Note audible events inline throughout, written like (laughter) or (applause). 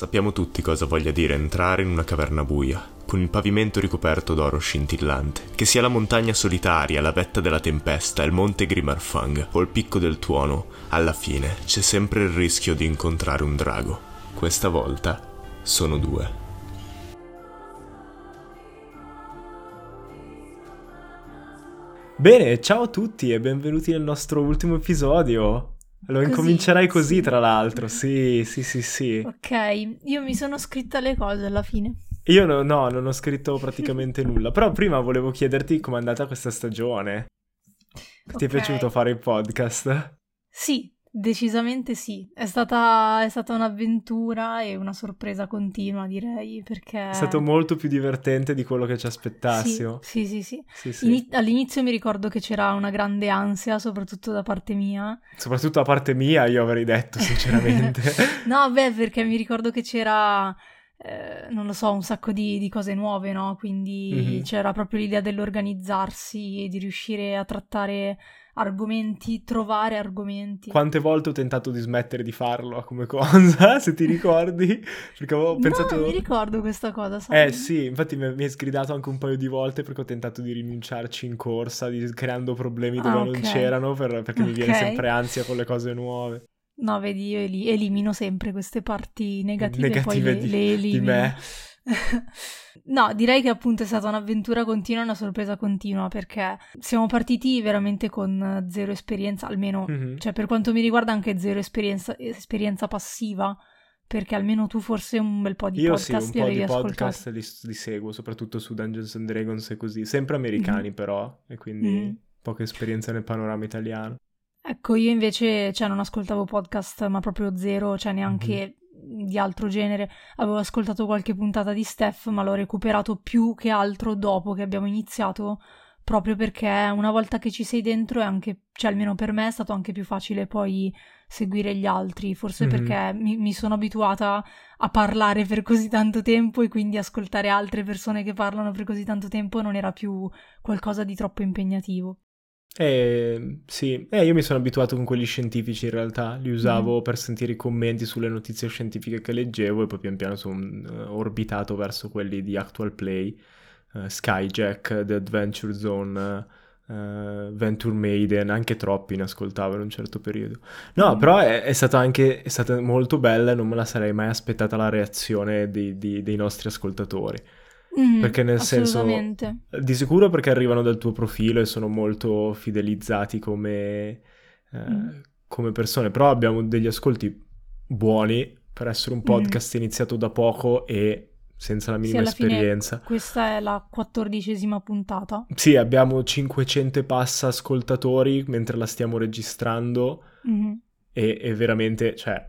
Sappiamo tutti cosa voglia dire entrare in una caverna buia, con il pavimento ricoperto d'oro scintillante. Che sia la montagna solitaria, la vetta della tempesta, il monte Grimarfang o il picco del tuono, alla fine c'è sempre il rischio di incontrare un drago. Questa volta sono due. Bene, ciao a tutti e benvenuti nel nostro ultimo episodio. Lo incomincerai così, sì. tra l'altro. Sì, sì, sì, sì. Ok, io mi sono scritta le cose alla fine. Io no, no, non ho scritto praticamente (laughs) nulla. Però prima volevo chiederti com'è andata questa stagione. Ti è Ok. piaciuto fare il podcast? Sì, decisamente sì. È stata, è stata un'avventura e una sorpresa continua, direi, perché... È stato molto più divertente di quello che ci Sì, aspettassimo. sì, sì, sì. Sì, sì. Ini- all'inizio mi ricordo che c'era una grande ansia, soprattutto da parte mia. Soprattutto a parte mia, io avrei detto, (laughs) sinceramente. No, beh, perché mi ricordo che c'era, eh, non lo so, un sacco di, di cose nuove, no? Quindi Mhm. c'era proprio l'idea dell'organizzarsi e di riuscire a trattare argomenti, trovare argomenti. Quante volte ho tentato di smettere di farlo come cosa, (laughs) se ti ricordi? Perché avevo pensato... No, non mi ricordo questa cosa, sai? Eh sì, infatti mi mi è sgridato anche un paio di volte perché ho tentato di rinunciarci in corsa, di- creando problemi dove Ah, non ok. c'erano per- perché mi viene sempre ansia con le cose nuove. No, vedi, io eli- elimino sempre queste parti negative, poi Negative le, di- le di elimino. me. (laughs) No, direi che appunto è stata un'avventura continua, una sorpresa continua, perché siamo partiti veramente con zero esperienza, almeno, Mhm. cioè per quanto mi riguarda anche zero esperienza, esperienza passiva, perché almeno tu forse un bel po' di Io sì, podcast un li po' di podcast li, li seguo, soprattutto su Dungeons and Dragons e così, sempre americani Mhm. però, e quindi Mhm. poca esperienza nel panorama italiano. Ecco, io invece, cioè, non ascoltavo podcast, ma proprio zero, cioè neanche di altro genere. Avevo ascoltato qualche puntata di Steph, ma l'ho recuperato più che altro dopo che abbiamo iniziato, proprio perché una volta che ci sei dentro è anche, cioè almeno per me è stato anche più facile poi seguire gli altri, forse Mhm. perché mi, mi sono abituata a parlare per così tanto tempo e quindi ascoltare altre persone che parlano per così tanto tempo non era più qualcosa di troppo impegnativo. Eh, sì, eh, io mi sono abituato con quelli scientifici in realtà, li usavo Mhm. per sentire i commenti sulle notizie scientifiche che leggevo e poi pian piano sono eh, orbitato verso quelli di Actual Play, eh, Skyjack, The Adventure Zone, eh, Venture Maiden, anche troppi ne ascoltavo in un certo periodo. No, Mhm. però è, è stata anche è stata molto bella e non me la sarei mai aspettata la reazione di- di- dei nostri ascoltatori. Mhm, Perché nel senso, di sicuro perché arrivano dal tuo profilo e sono molto fidelizzati come, eh, Mm. come persone, però abbiamo degli ascolti buoni per essere un podcast iniziato da poco e senza la Sì, minima fine esperienza. questa è la quattordicesima puntata. Sì, abbiamo 500 e passa ascoltatori mentre la stiamo registrando Mhm. e, e veramente, cioè,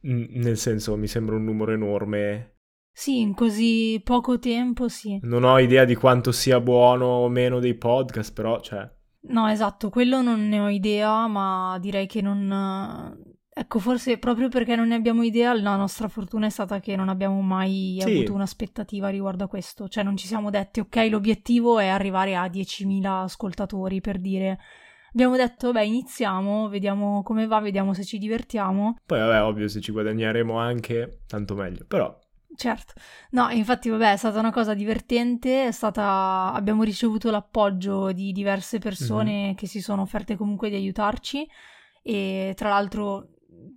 n- nel senso, mi sembra un numero enorme. Sì, in così poco tempo, sì. Non ho idea di quanto sia buono o meno dei podcast, però, cioè, No, esatto, quello non ne ho idea, ma direi che non... Ecco, forse proprio perché non ne abbiamo idea, la nostra fortuna è stata che non abbiamo mai Sì. avuto un'aspettativa riguardo a questo. Cioè, non ci siamo detti, ok, l'obiettivo è arrivare a 10.000 ascoltatori, per dire... Abbiamo detto, beh, iniziamo, vediamo come va, vediamo se ci divertiamo. Poi vabbè, ovvio, se ci guadagneremo anche, tanto meglio. Però, Certo, no, infatti vabbè è stata una cosa divertente, è stata... abbiamo ricevuto l'appoggio di diverse persone che si sono offerte comunque di aiutarci e tra l'altro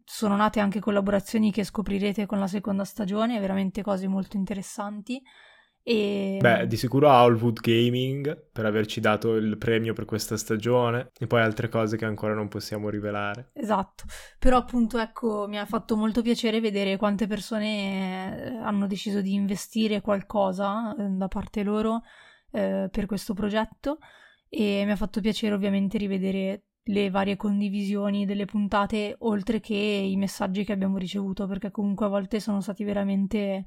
sono nate anche collaborazioni che scoprirete con la seconda stagione, veramente cose molto interessanti e... beh, di sicuro Owlwood Gaming per averci dato il premio per questa stagione e poi altre cose che ancora non possiamo rivelare. Esatto, però appunto ecco mi ha fatto molto piacere vedere quante persone eh, hanno deciso di investire qualcosa eh, da parte loro eh, per questo progetto e mi ha fatto piacere ovviamente rivedere le varie condivisioni delle puntate oltre che i messaggi che abbiamo ricevuto perché comunque a volte sono stati veramente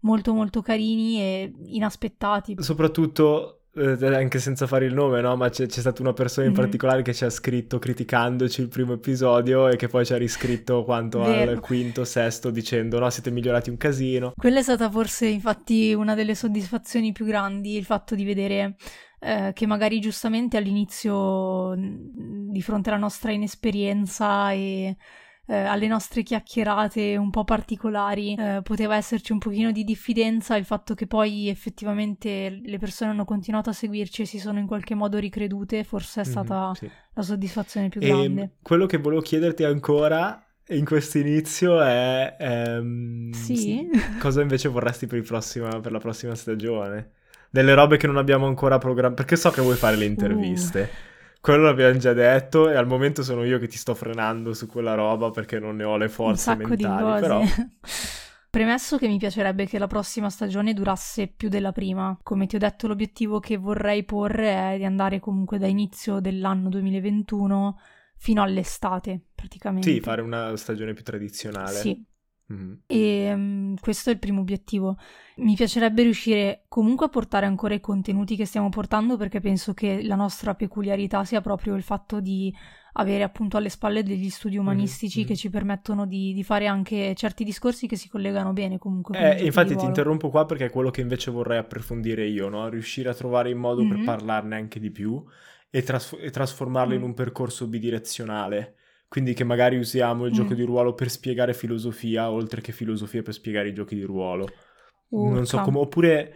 molto molto carini e inaspettati. Soprattutto, eh, anche senza fare il nome, no? Ma c'è, c'è stata una persona in Mhm. particolare che ci ha scritto criticandoci il primo episodio e che poi ci ha riscritto quanto Vero. al quinto, sesto dicendo no, siete migliorati un casino. Quella è stata forse infatti una delle soddisfazioni più grandi, il fatto di vedere eh, che magari giustamente all'inizio, mh, di fronte alla nostra inesperienza e eh, alle nostre chiacchierate un po' particolari eh, poteva esserci un pochino di diffidenza, il fatto che poi effettivamente le persone hanno continuato a seguirci e si sono in qualche modo ricredute, forse è mhm, stata mm-hmm, sì. la soddisfazione più grande. E quello che volevo chiederti ancora in questo inizio è ehm, sì. cosa invece vorresti per, prossima, per, la prossima stagione? Delle robe che non abbiamo ancora programmato, perché so che vuoi fare le interviste. Uh. Quello l'abbiamo già detto e al momento sono io che ti sto frenando su quella roba perché non ne ho le forze Un mentali, però... (laughs) Premesso che mi piacerebbe che la prossima stagione durasse più della prima. Come ti ho detto, l'obiettivo che vorrei porre è di andare comunque da inizio dell'anno 2021 fino all'estate, praticamente. Sì, fare una stagione più tradizionale. Sì. Mm-hmm. E um, questo è il primo obiettivo. Mi piacerebbe riuscire comunque a portare ancora i contenuti che stiamo portando perché penso che la nostra peculiarità sia proprio il fatto di avere appunto alle spalle degli studi umanistici mm-hmm. che ci permettono di, di, fare anche certi discorsi che si collegano bene comunque. Eh, infatti ti interrompo qua perché è quello che invece vorrei approfondire io, no? riuscire a trovare il modo mm-hmm. per parlarne anche di più e, tras- e trasformarlo mm-hmm. in un percorso bidirezionale. Quindi che magari usiamo il gioco di ruolo per spiegare filosofia, oltre che filosofia per spiegare i giochi di ruolo. Urca. Non so come, oppure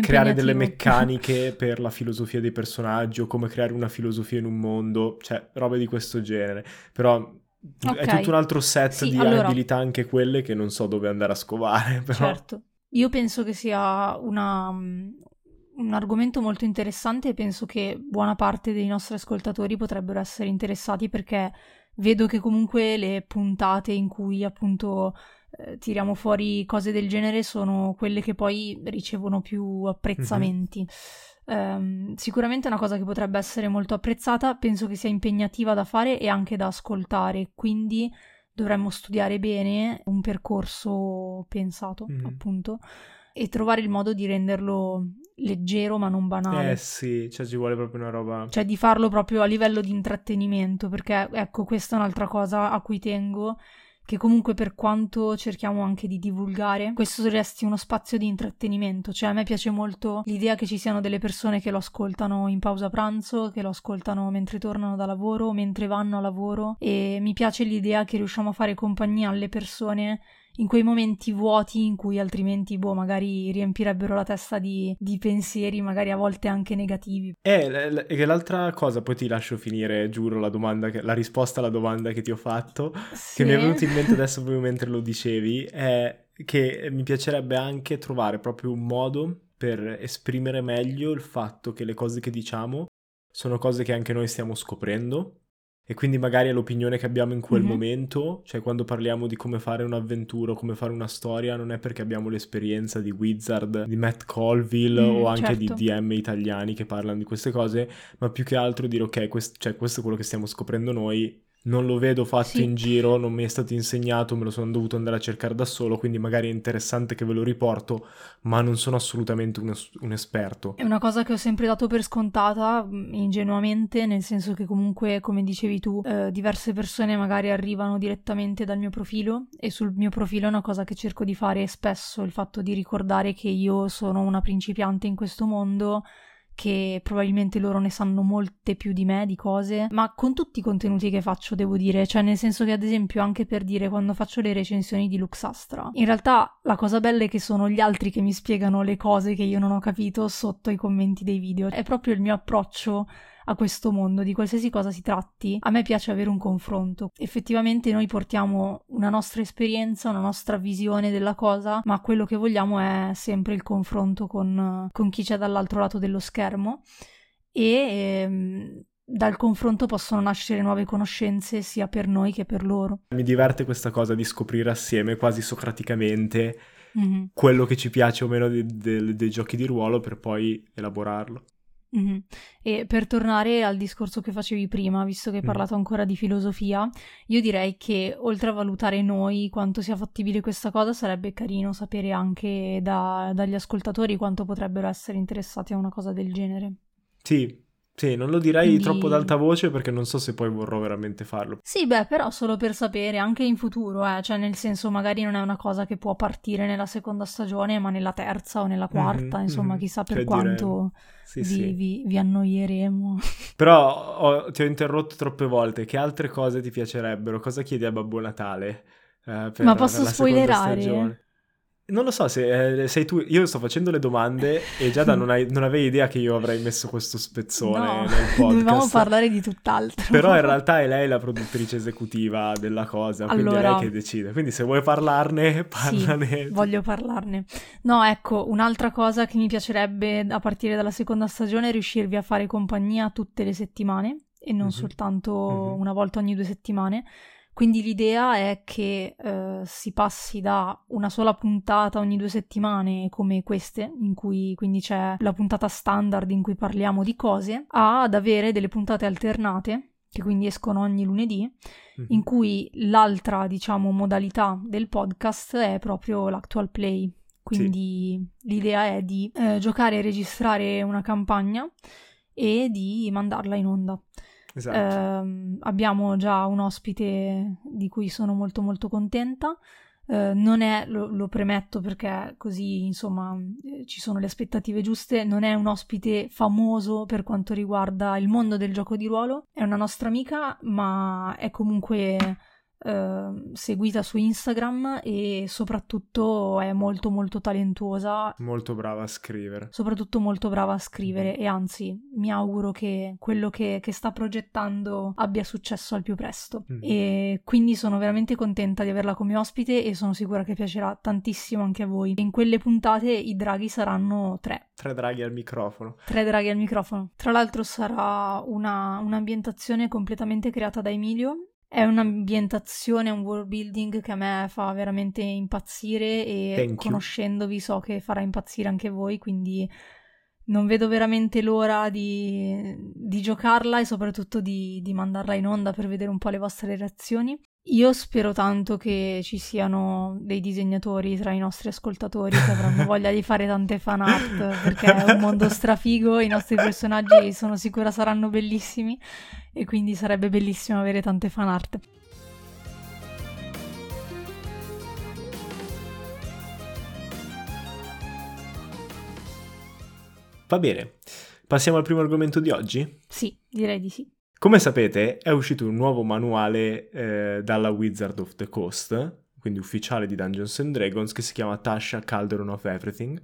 creare delle meccaniche (laughs) per la filosofia dei personaggi o come creare una filosofia in un mondo, cioè robe di questo genere. Però okay. è tutto un altro set sì, di allora... abilità anche quelle che non so dove andare a scovare. (laughs) Però... Certo. Io penso che sia una, un argomento molto interessante e penso che buona parte dei nostri ascoltatori potrebbero essere interessati perché vedo che comunque le puntate in cui appunto eh, tiriamo fuori cose del genere sono quelle che poi ricevono più apprezzamenti. Mm-hmm. Um, sicuramente è una cosa che potrebbe essere molto apprezzata, penso che sia impegnativa da fare e anche da ascoltare, quindi dovremmo studiare bene un percorso pensato, mm-hmm. appunto, e trovare il modo di renderlo leggero ma non banale. Eh sì, cioè ci vuole proprio una roba. Cioè di farlo proprio a livello di intrattenimento, perché ecco, questa è un'altra cosa a cui tengo che comunque per quanto cerchiamo anche di divulgare, questo resti uno spazio di intrattenimento, cioè a me piace molto l'idea che ci siano delle persone che lo ascoltano in pausa pranzo, che lo ascoltano mentre tornano da lavoro, mentre vanno a lavoro e mi piace l'idea che riusciamo a fare compagnia alle persone in quei momenti vuoti in cui altrimenti, boh, magari riempirebbero la testa di, di pensieri, magari a volte anche negativi. E eh, l'altra cosa, poi ti lascio finire, giuro, la, domanda che, la risposta alla domanda che ti ho fatto, sì. che mi è venuta in mente adesso proprio (laughs) mentre lo dicevi, è che mi piacerebbe anche trovare proprio un modo per esprimere meglio il fatto che le cose che diciamo sono cose che anche noi stiamo scoprendo e quindi magari è l'opinione che abbiamo in quel mm-hmm. momento, cioè quando parliamo di come fare un'avventura o come fare una storia, non è perché abbiamo l'esperienza di Wizard, di Matt Colville mm, o anche certo. di DM italiani che parlano di queste cose, ma più che altro dire ok, quest- cioè, questo è quello che stiamo scoprendo noi, non lo vedo fatto sì. in giro, non mi è stato insegnato, me lo sono dovuto andare a cercare da solo, quindi magari è interessante che ve lo riporto, ma non sono assolutamente un, es- un, esperto. È una cosa che ho sempre dato per scontata, mm, ingenuamente, nel senso che comunque, come dicevi tu, eh, diverse persone magari arrivano direttamente dal mio profilo e sul mio profilo è una cosa che cerco di fare spesso, il fatto di ricordare che io sono una principiante in questo mondo che probabilmente loro ne sanno molte più di me di cose, ma con tutti i contenuti che faccio devo dire, cioè nel senso che ad esempio anche per dire quando faccio le recensioni di Luxastra, in realtà la cosa bella è che sono gli altri che mi spiegano le cose che io non ho capito sotto i commenti dei video, è proprio il mio approccio a questo mondo, di qualsiasi cosa si tratti, a me piace avere un confronto. Effettivamente noi portiamo una nostra esperienza, una nostra visione della cosa, ma quello che vogliamo è sempre il confronto con, con chi c'è dall'altro lato dello schermo e ehm, dal confronto possono nascere nuove conoscenze sia per noi che per loro. Mi diverte questa cosa di scoprire assieme, quasi socraticamente, mm-hmm. quello che ci piace o meno dei, dei, dei giochi di ruolo per poi elaborarlo. Mm-hmm. E per tornare al discorso che facevi prima, visto che hai parlato ancora di filosofia, io direi che oltre a valutare noi quanto sia fattibile questa cosa, sarebbe carino sapere anche da, dagli ascoltatori quanto potrebbero essere interessati a una cosa del genere. Sì, Sì, non lo direi Quindi- troppo ad alta voce perché non so se poi vorrò veramente farlo. Sì, beh, però solo per sapere, anche in futuro, eh, cioè nel senso magari non è una cosa che può partire nella seconda stagione, ma nella terza o nella quarta, Mhm, insomma, chissà per Cioè, quanto Sì, vi, sì. vi- vi annoieremo. (laughs) Però ho- ti ho interrotto troppe volte. Che altre cose ti piacerebbero? Cosa chiedi a Babbo Natale? eh, per- Ma posso spoilerare? Non lo so se eh, sei tu. Io sto facendo le domande e Giada (laughs) non, hai- non avevi idea che io avrei messo questo spezzone No, nel (laughs) podcast. dovevamo parlare di tutt'altro. Però in (laughs) realtà è lei la produttrice esecutiva della cosa, quindi è Allora- lei che decide. Quindi se vuoi parlarne, parlane. Voglio parlarne. No, ecco, un'altra cosa che mi piacerebbe a partire dalla seconda stagione è riuscirvi a fare compagnia tutte le settimane e non Mhm. soltanto Mhm. una volta ogni due settimane. Quindi l'idea è che eh, si passi da una sola puntata ogni due settimane come queste, in cui quindi c'è la puntata standard in cui parliamo di cose, ad avere delle puntate alternate, che quindi escono ogni lunedì, Mhm. in cui l'altra, diciamo, modalità del podcast è proprio l'actual play. Quindi l'idea è di eh, giocare e registrare una campagna e di mandarla in onda. Esatto. Ehm, abbiamo già un ospite di cui sono molto molto contenta. Eh, non è, lo, lo premetto perché così insomma eh, ci sono le aspettative giuste, non è un ospite famoso per quanto riguarda il mondo del gioco di ruolo, è una nostra amica ma è comunque eh, seguita su Instagram e soprattutto è molto molto talentuosa Molto brava a scrivere. soprattutto molto brava a scrivere e anzi mi auguro che quello che, che sta progettando abbia successo al più presto Mm. e quindi sono veramente contenta di averla come ospite e sono sicura che piacerà tantissimo anche a voi. In quelle puntate i draghi saranno tre, Tre draghi al microfono. tre draghi al microfono. Tra l'altro sarà una, un'ambientazione completamente creata da Emilio. È un'ambientazione, un world building che a me fa veramente impazzire e Thank you. conoscendovi so che farà impazzire anche voi, quindi non vedo veramente l'ora di, di giocarla e soprattutto di, di mandarla in onda per vedere un po' le vostre reazioni. Io spero tanto che ci siano dei disegnatori tra i nostri ascoltatori che avranno (laughs) voglia di fare tante fan art perché è un mondo strafigo, i nostri personaggi sono sicura saranno bellissimi e quindi sarebbe bellissimo avere tante fan art. Va bene. Passiamo al primo argomento di oggi. Sì, direi di sì. Come sapete, è uscito un nuovo manuale eh, dalla Wizard of the Coast, quindi ufficiale di Dungeons and Dragons, che si chiama Tasha Calderon of Everything,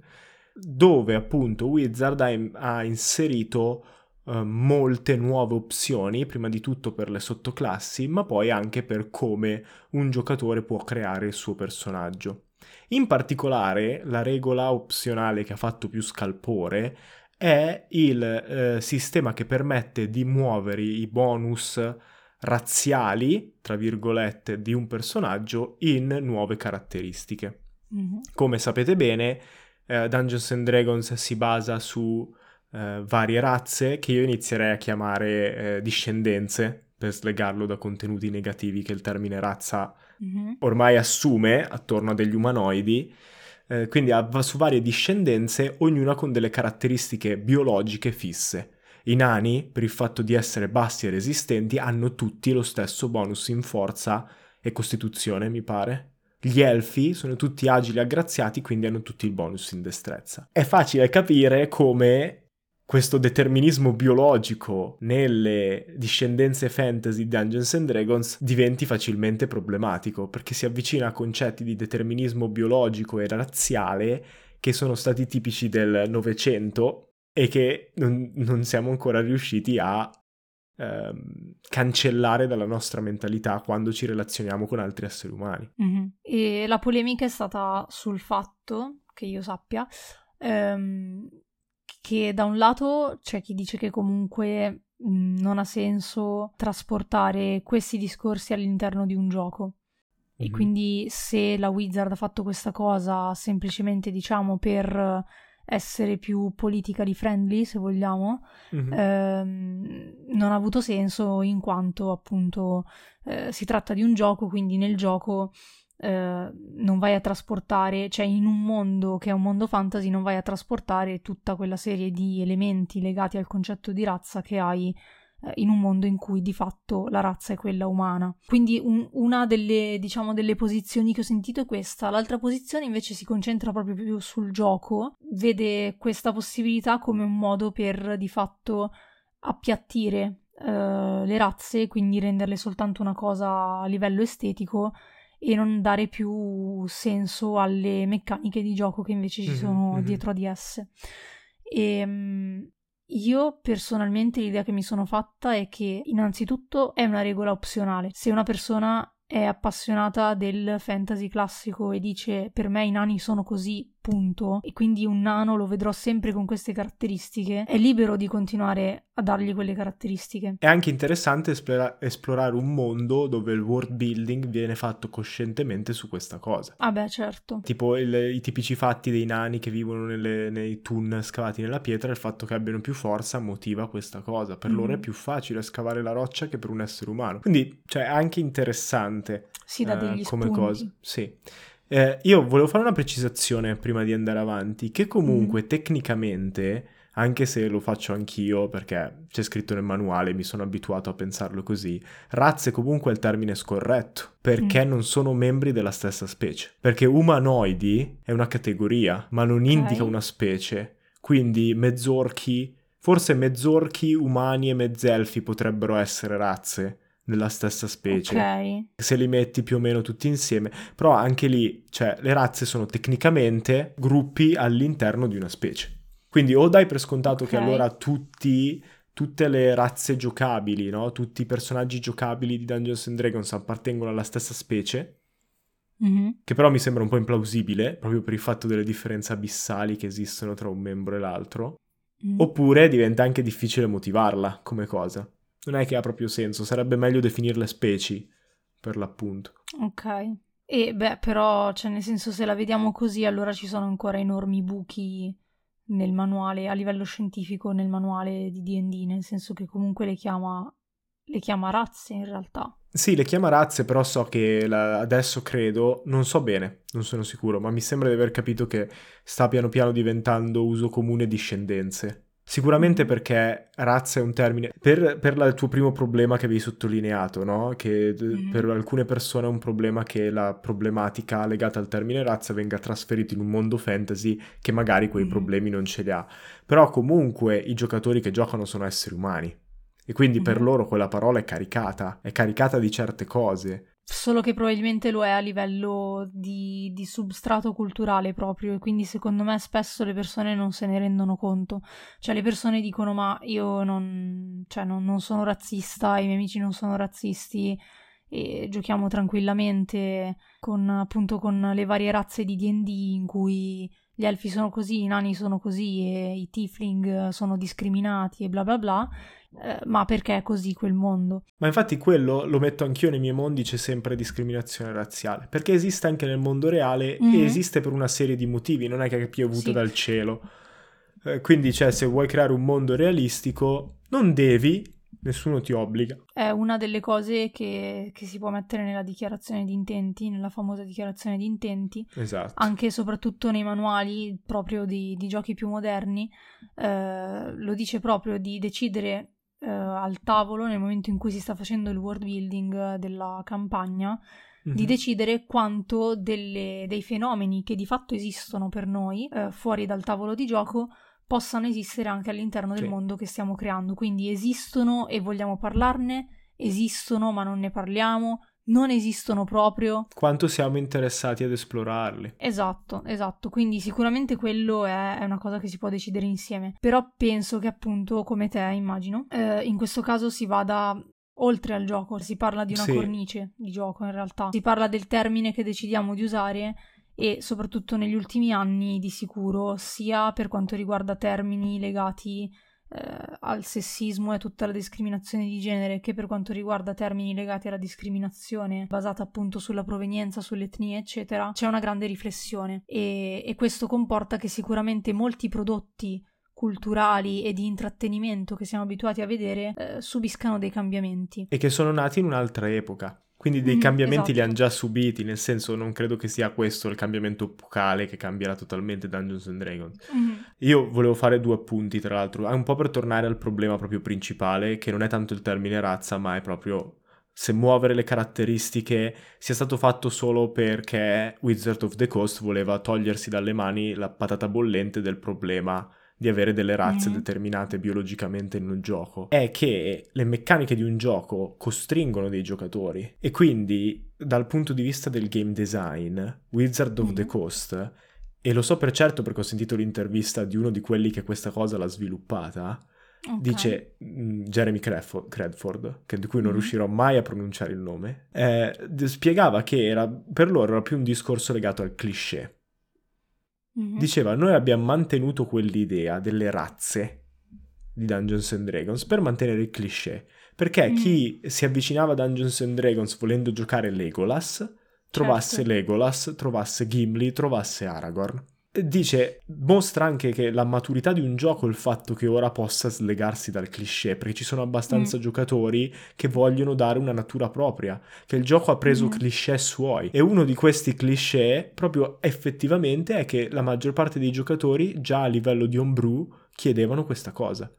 dove appunto Wizard ha, ha inserito eh, molte nuove opzioni, prima di tutto per le sottoclassi, ma poi anche per come un giocatore può creare il suo personaggio. In particolare, la regola opzionale che ha fatto più scalpore è il eh, sistema che permette di muovere i bonus razziali, tra virgolette, di un personaggio in nuove caratteristiche. Mhm. Come sapete bene, eh, Dungeons and Dragons si basa su eh, varie razze che io inizierei a chiamare eh, discendenze, per slegarlo da contenuti negativi che il termine razza Mhm. ormai assume attorno a degli umanoidi, eh, quindi ha- su varie discendenze, ognuna con delle caratteristiche biologiche fisse. I nani, per il fatto di essere bassi e resistenti, hanno tutti lo stesso bonus in forza e costituzione, mi pare. Gli elfi sono tutti agili e aggraziati, quindi hanno tutti il bonus in destrezza. È facile capire come questo determinismo biologico nelle discendenze fantasy Dungeons and Dragons diventi facilmente problematico, perché si avvicina a concetti di determinismo biologico e razziale che sono stati tipici del Novecento e che non, non siamo ancora riusciti a ehm, cancellare dalla nostra mentalità quando ci relazioniamo con altri esseri umani. Mhm. E la polemica è stata sul fatto, che io sappia, ehm, che da un lato c'è chi dice che comunque mh, non ha senso trasportare questi discorsi all'interno di un gioco. E Mhm. quindi se la Wizard ha fatto questa cosa semplicemente, diciamo, per essere più politically friendly, se vogliamo, Mhm. ehm, non ha avuto senso in quanto appunto eh, si tratta di un gioco, quindi nel gioco eh, non vai a trasportare, cioè in un mondo che è un mondo fantasy non vai a trasportare tutta quella serie di elementi legati al concetto di razza che hai eh, in un mondo in cui di fatto la razza è quella umana. Quindi un, una delle, diciamo, delle posizioni che ho sentito è questa. L'altra posizione invece si concentra proprio più sul gioco, vede questa possibilità come un modo per di fatto appiattire uh, le razze, quindi renderle soltanto una cosa a livello estetico e non dare più senso alle meccaniche di gioco che invece ci mhm, sono mm-hmm. dietro di esse. E ehm, io personalmente l'idea che mi sono fatta è che innanzitutto è una regola opzionale. Se una persona è appassionata del fantasy classico e dice per me i nani sono così punto e quindi un nano lo vedrò sempre con queste caratteristiche, è libero di continuare a dargli quelle caratteristiche. È anche interessante esplora- esplorare un mondo dove il world building viene fatto coscientemente su questa cosa. Ah beh, certo. Tipo il, i tipici fatti dei nani che vivono nelle, nei tun scavati nella pietra, il fatto che abbiano più forza motiva questa cosa. Per mm. loro è mm. più facile scavare la roccia che per un essere umano. Quindi, cioè, è anche interessante. Sì, da degli eh, come cosa. Sì. Eh, io volevo fare una precisazione prima di andare avanti, che comunque mm. tecnicamente, anche se lo faccio anch'io perché c'è scritto nel manuale, mi sono abituato a pensarlo così, razze comunque è il termine scorretto, perché mm. non sono membri della stessa specie. Perché umanoidi è una categoria, ma non okay. indica una specie. Quindi mezzorchi, forse mezzorchi, umani e mezzelfi potrebbero essere razze nella stessa specie. Ok. Se li metti più o meno tutti insieme, però anche lì, cioè, le razze sono tecnicamente gruppi all'interno di una specie. Quindi o dai per scontato okay. che allora tutti tutte le razze giocabili, no? tutti i personaggi giocabili di Dungeons and Dragons appartengono alla stessa specie, mm-hmm. che però mi sembra un po' implausibile, proprio per il fatto delle differenze abissali che esistono tra un membro e l'altro. Mm. Oppure diventa anche difficile motivarla come cosa non è che ha proprio senso, sarebbe meglio definirle specie, per l'appunto. Ok. E beh, però, cioè, nel senso, se la vediamo così, allora ci sono ancora enormi buchi nel manuale, a livello scientifico, nel manuale di D&D, nel senso che comunque le chiama, le chiama razze in realtà. Sì, le chiama razze, però so che la, adesso credo, non so bene, non sono sicuro, ma mi sembra di aver capito che sta piano piano diventando uso comune discendenze. Sicuramente perché razza è un termine, per, per la, il tuo primo problema che avevi sottolineato, no? che mm-hmm. per alcune persone è un problema che la problematica legata al termine razza venga trasferita in un mondo fantasy che magari quei mm-hmm. problemi non ce li ha. Però comunque i giocatori che giocano sono esseri umani e quindi mm-hmm. per loro quella parola è caricata, è caricata di certe cose Solo che probabilmente lo è a livello di, di, substrato culturale proprio, quindi secondo me spesso le persone non se ne rendono conto. Cioè, le persone dicono: Ma io non, cioè, non, non sono razzista, i miei amici non sono razzisti, e giochiamo tranquillamente con appunto con le varie razze di DD in cui gli elfi sono così, i nani sono così e i tiefling sono discriminati e bla bla bla eh, ma perché è così quel mondo? Ma infatti quello lo metto anch'io nei miei mondi, c'è sempre discriminazione razziale, perché esiste anche nel mondo reale mm-hmm. e esiste per una serie di motivi, non è che è piovuto sì. dal cielo. Eh, quindi, cioè, se vuoi creare un mondo realistico, non devi, nessuno ti obbliga. È una delle cose che, che, si può mettere nella dichiarazione di intenti, nella famosa dichiarazione di intenti. Esatto. Anche e soprattutto nei manuali proprio di, di giochi più moderni, eh, lo dice proprio di decidere eh, al tavolo nel momento in cui si sta facendo il world building della campagna mm-hmm. di mhm. decidere quanto delle, dei fenomeni che di fatto esistono per noi eh, fuori dal tavolo di gioco possano esistere anche all'interno del sì. mondo che stiamo creando. Quindi esistono e vogliamo parlarne, esistono ma non ne parliamo, non esistono proprio. Quanto siamo interessati ad esplorarli. Esatto, esatto. Quindi sicuramente quello è, è una cosa che si può decidere insieme. Però penso che appunto, come te immagino, eh, in questo caso si vada oltre al gioco, si parla di una sì. cornice di gioco in realtà. Si parla del termine che decidiamo di usare e soprattutto negli ultimi anni di sicuro, sia per quanto riguarda termini legati eh, al sessismo e tutta la discriminazione di genere che per quanto riguarda termini legati alla discriminazione basata appunto sulla provenienza, sull'etnia eccetera, c'è una grande riflessione e, e questo comporta che sicuramente molti prodotti culturali e di intrattenimento che siamo abituati a vedere eh, subiscano dei cambiamenti. E che sono nati in un'altra epoca Quindi dei Mhm, cambiamenti li esatto. hanno già subiti, nel senso non credo che sia questo il cambiamento epocale che cambierà totalmente Dungeons and Dragons. Mhm. Io volevo fare due appunti, tra l'altro, un po' per tornare al problema proprio principale, che non è tanto il termine razza, ma è proprio se muovere le caratteristiche sia stato fatto solo perché Wizard of the Coast voleva togliersi dalle mani la patata bollente del problema di avere delle razze Mhm. determinate biologicamente in un gioco, è che le meccaniche di un gioco costringono dei giocatori e quindi dal punto di vista del game design, Wizard of the Mhm. Coast e lo so per certo perché ho sentito l'intervista di uno di quelli che questa cosa l'ha sviluppata. Ok. Dice mm, Jeremy Credford, che- di cui non Mhm. riuscirò mai a pronunciare il nome, eh, spiegava che era, per loro era più un discorso legato al cliché. Mhm. Diceva, noi abbiamo mantenuto quell'idea delle razze di Dungeons and Dragons per mantenere il cliché. Perché Mm. chi si avvicinava a Dungeons and Dragons volendo giocare Legolas, trovasse Certo. Legolas, trovasse Gimli, trovasse Aragorn. Dice, mostra anche che la maturità di un gioco è il fatto che ora possa slegarsi dal cliché, perché ci sono abbastanza Mm. giocatori che vogliono dare una natura propria, che il gioco ha preso Mhm. cliché suoi. E uno di questi cliché, proprio effettivamente, è che la maggior parte dei giocatori, già a livello di homebrew, chiedevano questa cosa.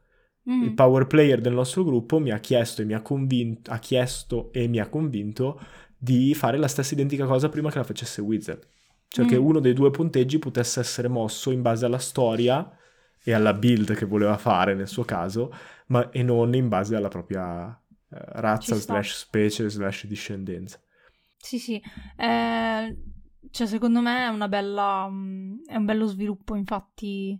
Mhm. Il power player del nostro gruppo mi ha chiesto e mi ha convinto, ha chiesto e mi ha convinto di fare la stessa identica cosa prima che la facesse Wizard. Cioè che Mm. uno dei due punteggi potesse essere mosso in base alla storia e alla build che voleva fare nel suo caso, ma e non in base alla propria eh, razza slash specie slash discendenza. Sì, sì. Eh, cioè, secondo me è una bella. mm, è un bello sviluppo, infatti,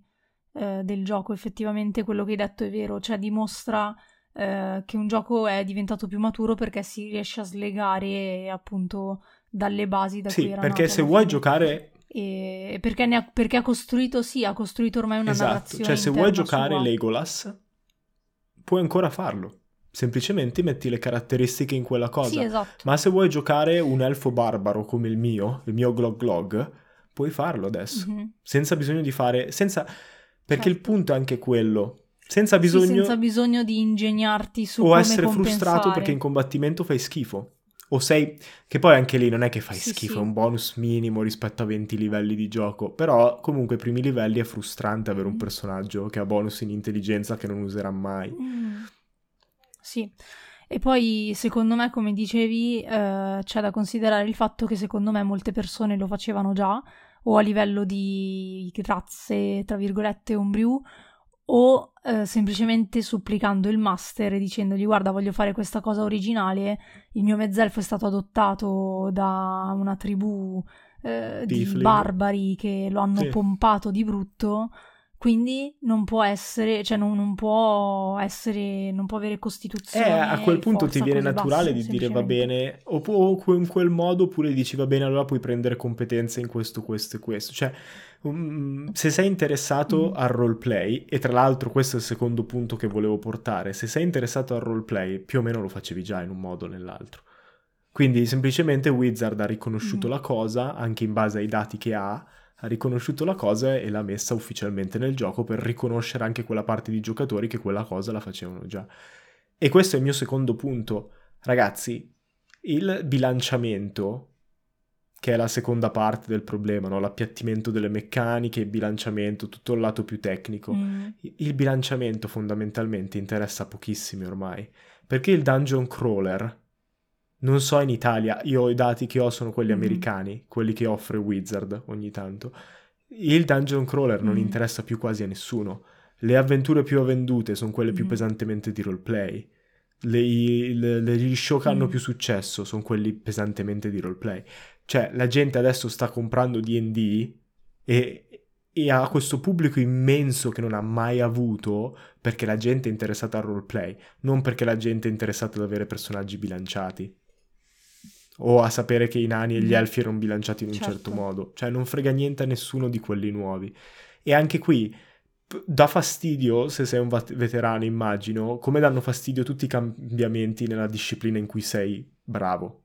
eh, del gioco. Effettivamente quello che hai detto è vero. Cioè, dimostra eh, che un gioco è diventato più maturo perché si riesce a slegare appunto dalle basi da cui Sì, era perché se vuoi giocare E perché, ha, perché ha costruito, sì, ha costruito ormai una Esatto, narrazione cioè se vuoi giocare sua. Legolas, puoi ancora farlo. Semplicemente metti le caratteristiche in quella cosa. Sì, esatto. Ma se vuoi giocare un elfo barbaro come il mio, il mio Glog Glog, puoi farlo adesso. Mhm. Senza bisogno di fare... Senza... Perché il Certo. punto è anche quello. Senza Sì, bisogno... senza bisogno di ingegnarti su o essere frustrato compensare. perché in combattimento fai schifo. O sei... Che poi anche lì non è che fai Sì, schifo, sì. è un bonus minimo rispetto a 20 livelli di gioco. Però comunque ai primi livelli è frustrante avere un Mm. personaggio che ha bonus in intelligenza che non userà mai. Mm. Sì, e poi secondo me, come dicevi, eh, c'è da considerare il fatto che secondo me molte persone lo facevano già, o a livello di razze, tra virgolette, homebrew, o eh, semplicemente supplicando il master e dicendogli guarda voglio fare questa cosa originale, il mio mezzelfo è stato adottato da una tribù eh, di barbari che lo hanno Sì. pompato di brutto, quindi non può essere, cioè non, non può essere, non può avere costituzione Eh, a quel punto ti viene naturale basse, di dire va bene, o, o in quel modo oppure dici va bene, allora puoi prendere competenze in questo, questo e questo. Cioè, um, se sei interessato Mm. al roleplay, e tra l'altro questo è il secondo punto che volevo portare, se sei interessato al roleplay, più o meno lo facevi già in un modo o nell'altro. Quindi semplicemente Wizard ha riconosciuto Mm. la cosa, anche in base ai dati che ha, ha riconosciuto la cosa e l'ha messa ufficialmente nel gioco per riconoscere anche quella parte di giocatori che quella cosa la facevano già. E questo è il mio secondo punto. Ragazzi, il bilanciamento, che è la seconda parte del problema, no? l'appiattimento delle meccaniche, il bilanciamento, tutto il lato più tecnico. Mm. Il bilanciamento fondamentalmente interessa pochissimi ormai, perché il dungeon crawler, non so in Italia, io ho i dati che ho sono quelli Mhm. americani, quelli che offre Wizard ogni tanto. Il dungeon crawler non Mhm. interessa più quasi a nessuno. Le avventure più vendute sono quelle più Mhm. pesantemente di roleplay. Le, le- le- gli show che hanno Mm. più successo sono quelli pesantemente di roleplay. Cioè, la gente adesso sta comprando D&D e, e ha questo pubblico immenso che non ha mai avuto perché la gente è interessata al roleplay, non perché la gente è interessata ad avere personaggi bilanciati. O a sapere che i nani e gli Mm. elfi erano bilanciati in un Certo. certo modo. Cioè, non frega niente a nessuno di quelli nuovi. E anche qui dà fastidio, se sei un veterano, immagino, come danno fastidio tutti i cambiamenti nella disciplina in cui sei bravo.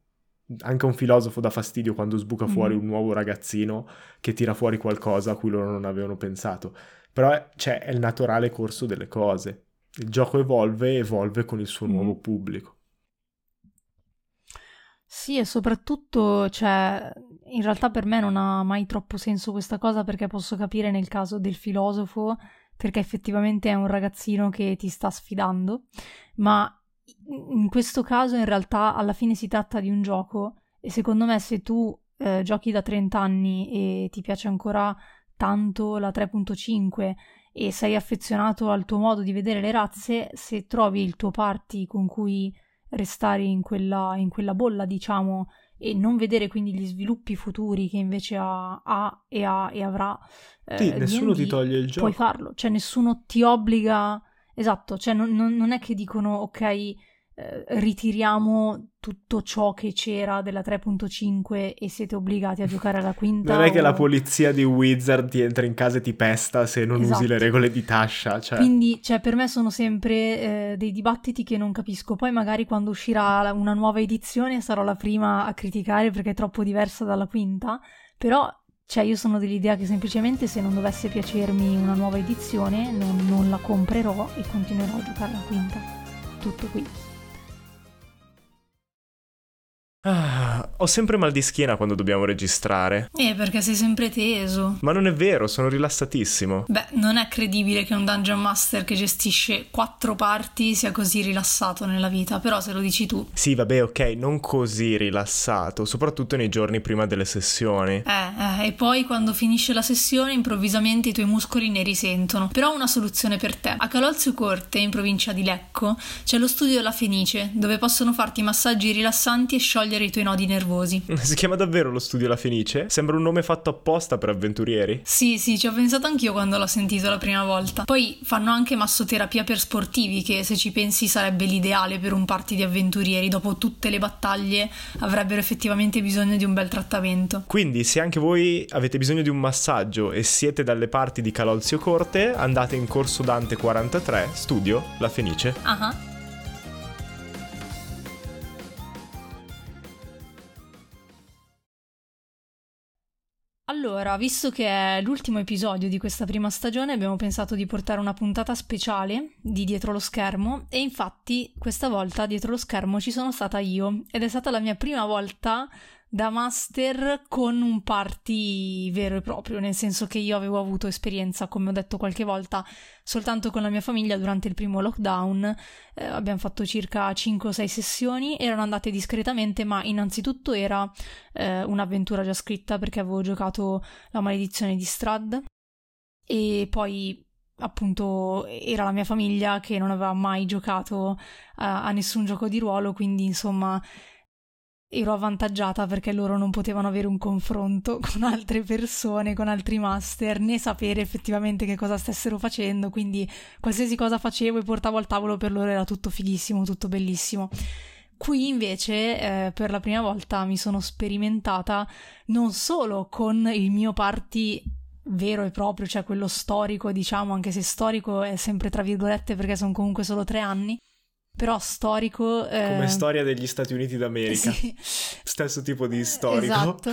Anche un filosofo dà fastidio quando sbuca fuori Mhm. un nuovo ragazzino che tira fuori qualcosa a cui loro non avevano pensato. Però cioè, è il naturale corso delle cose. Il gioco evolve e evolve con il suo Mhm. nuovo pubblico. Sì, e soprattutto, cioè, in realtà per me non ha mai troppo senso questa cosa perché posso capire nel caso del filosofo, perché effettivamente è un ragazzino che ti sta sfidando, ma in questo caso in realtà alla fine si tratta di un gioco e secondo me se tu eh, giochi da 30 anni e ti piace ancora tanto la 3.5 e sei affezionato al tuo modo di vedere le razze, se trovi il tuo party con cui restare in quella, in quella bolla, diciamo, e non vedere quindi gli sviluppi futuri che invece ha, ha e ha e avrà. Eh, sì, nessuno ti toglie il gioco. Puoi farlo, cioè nessuno ti obbliga. Esatto, cioè non, non, è che dicono ok eh, ritiriamo tutto ciò che c'era della 3.5 e siete obbligati a (laughs) giocare alla quinta. Non è o... che la polizia di Wizard ti entra in casa e ti pesta se non esatto. usi le regole di Tasha. Cioè... Quindi, cioè, per me sono sempre eh, dei dibattiti che non capisco. Poi magari quando uscirà una nuova edizione sarò la prima a criticare perché è troppo diversa dalla quinta. Però cioè, io sono dell'idea che semplicemente se non dovesse piacermi una nuova edizione non, non la comprerò e continuerò a giocare la quinta. Tutto qui. Ah, ho sempre mal di schiena quando dobbiamo registrare. Eh, perché sei sempre teso. Ma non è vero, sono rilassatissimo. Beh, non è credibile che un Dungeon Master che gestisce quattro parti sia così rilassato nella vita, però se lo dici tu. Sì, vabbè, ok, non così rilassato, soprattutto nei giorni prima delle sessioni. Eh, eh, e poi quando finisce la sessione improvvisamente i tuoi muscoli ne risentono. Però ho una soluzione per te. A Calolzio Corte, in provincia di Lecco, c'è lo studio della Fenice, dove possono farti massaggi rilassanti e sciogliere sciogliere i tuoi nodi nervosi. (laughs) Si chiama davvero lo studio La Fenice? Sembra un nome fatto apposta per avventurieri. Sì, sì, ci ho pensato anch'io quando l'ho sentito la prima volta. Poi fanno anche massoterapia per sportivi, che se ci pensi sarebbe l'ideale per un party di avventurieri. Dopo tutte le battaglie avrebbero effettivamente bisogno di un bel trattamento. Quindi, se anche voi avete bisogno di un massaggio e siete dalle parti di Calolzio Corte, andate in corso Dante 43, studio La Fenice. Ah. Uh-huh. Allora, visto che è l'ultimo episodio di questa prima stagione, abbiamo pensato di portare una puntata speciale di Dietro lo schermo e infatti questa volta dietro lo schermo ci sono stata io ed è stata la mia prima volta da master con un party vero e proprio, nel senso che io avevo avuto esperienza, come ho detto qualche volta, soltanto con la mia famiglia durante il primo lockdown. Eh, abbiamo fatto circa 5 o 6 sessioni, erano andate discretamente, ma innanzitutto era eh, un'avventura già scritta perché avevo giocato La maledizione di Strad e poi appunto era la mia famiglia che non aveva mai giocato a, a nessun gioco di ruolo, quindi insomma ero avvantaggiata perché loro non potevano avere un confronto (laughs) con altre persone, con altri master, né sapere effettivamente che cosa stessero facendo, quindi qualsiasi cosa facevo e portavo al tavolo per loro era tutto fighissimo, tutto bellissimo. Qui invece eh, per la prima volta mi sono sperimentata non solo con il mio party vero e proprio, cioè quello storico, diciamo, anche se storico è sempre tra virgolette perché sono comunque solo tre anni, però storico. Eh... Come storia degli Stati Uniti d'America. Sì. (laughs) Stesso tipo di storico. Esatto.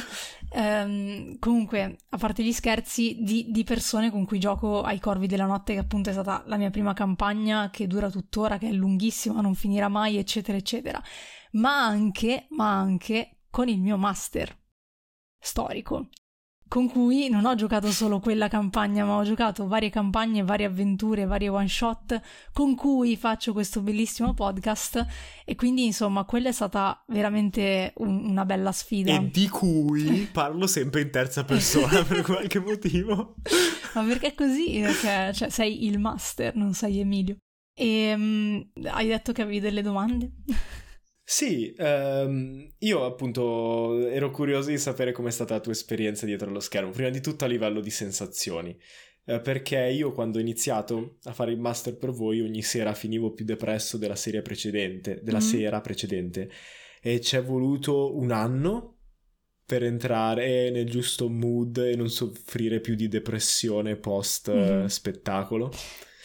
Um, comunque, a parte gli scherzi, di, di, persone con cui gioco ai Corvi della Notte, che appunto è stata la mia prima campagna, che dura tuttora, che è lunghissima, non finirà mai, eccetera, eccetera. Ma anche, ma anche con il mio master storico con cui non ho giocato solo quella campagna, ma ho giocato varie campagne, varie avventure, varie one shot, con cui faccio questo bellissimo podcast e quindi insomma quella è stata veramente un, una bella sfida. E di cui parlo sempre in terza persona per qualche motivo. ma perché così? Perché cioè, sei il master, non sei Emilio. E um, hai detto che avevi delle domande? Sì, um, io appunto ero curioso di sapere com'è stata la tua esperienza dietro lo schermo, prima di tutto a livello di sensazioni, eh, perché io quando ho iniziato a fare il master per voi ogni sera finivo più depresso della serie precedente, della mm. sera precedente, e ci è voluto un anno per entrare nel giusto mood e non soffrire più di depressione post mm. spettacolo.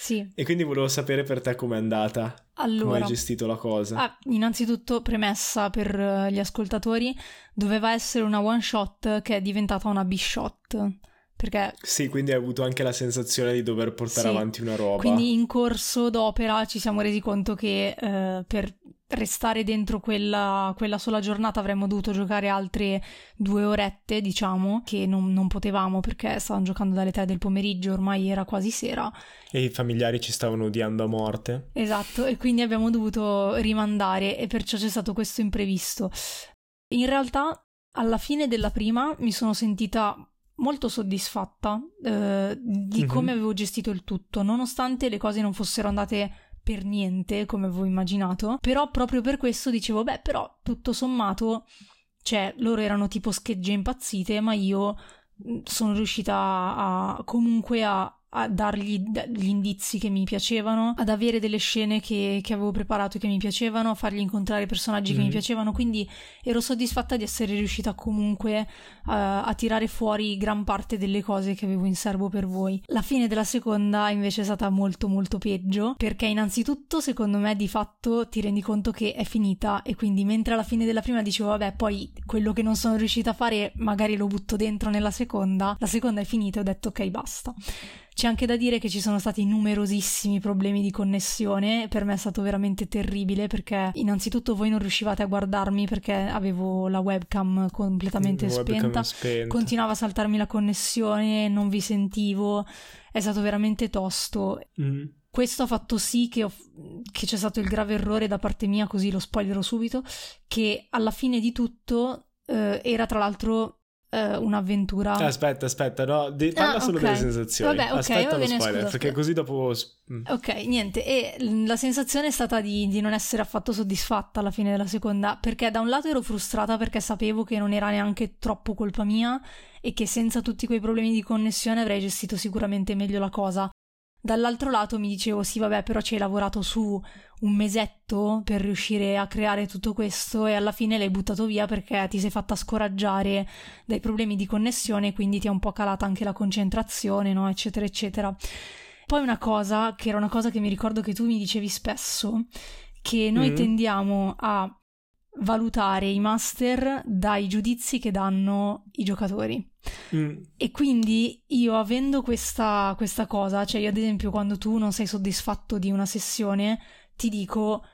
Sì. E quindi volevo sapere per te com'è andata. Allora, come hai gestito la cosa? Ah, innanzitutto, premessa per uh, gli ascoltatori, doveva essere una one shot che è diventata una B-shot. Perché... Sì, quindi hai avuto anche la sensazione di dover portare sì. avanti una roba. Quindi in corso d'opera ci siamo resi conto che uh, per restare dentro quella, quella, sola giornata avremmo dovuto giocare altre due orette, diciamo, che non, non, potevamo perché stavamo giocando dalle tre del pomeriggio, ormai era quasi sera. E i familiari ci stavano odiando a morte. Esatto, e quindi abbiamo dovuto rimandare e perciò c'è stato questo imprevisto. In realtà, alla fine della prima mi sono sentita molto soddisfatta eh, di come mm-hmm. avevo gestito il tutto, nonostante le cose non fossero andate per niente come avevo immaginato, però proprio per questo dicevo, beh, però tutto sommato, cioè, loro erano tipo schegge impazzite, ma io mm, sono riuscita a comunque a a dargli gli indizi che mi piacevano, ad avere delle scene che, che avevo preparato che mi piacevano, a fargli incontrare personaggi mm. che mi mm-hmm. piacevano, quindi ero soddisfatta di essere riuscita comunque uh, a tirare fuori gran parte delle cose che avevo in serbo per voi. La fine della seconda invece è stata molto molto peggio, perché innanzitutto secondo me di fatto ti rendi conto che è finita e quindi mentre alla fine della prima dicevo vabbè poi quello che non sono riuscita a fare magari lo butto dentro nella seconda, la seconda è finita e ho detto ok basta. C'è anche da dire che ci sono stati numerosissimi problemi di connessione, per me è stato veramente terribile perché innanzitutto voi non riuscivate a guardarmi perché avevo la webcam completamente la spenta. Webcam spenta, continuava a saltarmi la connessione, non vi sentivo, è stato veramente tosto. Mm. Questo ha fatto sì che, ho, che, c'è stato il grave errore da parte mia, così lo spoilerò subito, che alla fine di tutto eh, era tra l'altro uh, un'avventura. Aspetta, aspetta, no, di- parla ah, solo okay. delle sensazioni. Vabbè, ok, aspetta va bene, spoiler, scusa, perché così dopo... Mm. Ok, niente, e la sensazione è stata di, di, non essere affatto soddisfatta alla fine della seconda, perché da un lato ero frustrata perché sapevo che non era neanche troppo colpa mia e che senza tutti quei problemi di connessione avrei gestito sicuramente meglio la cosa. Dall'altro lato mi dicevo sì vabbè però ci hai lavorato su un mesetto per riuscire a creare tutto questo e alla fine l'hai buttato via perché ti sei fatta scoraggiare dai problemi di connessione quindi ti è un po' calata anche la concentrazione no eccetera eccetera. Poi una cosa che era una cosa che mi ricordo che tu mi dicevi spesso che noi mm. tendiamo a valutare i master dai giudizi che danno i giocatori. Mm. E quindi io avendo questa, questa cosa, cioè io ad esempio quando tu non sei soddisfatto di una sessione, ti dico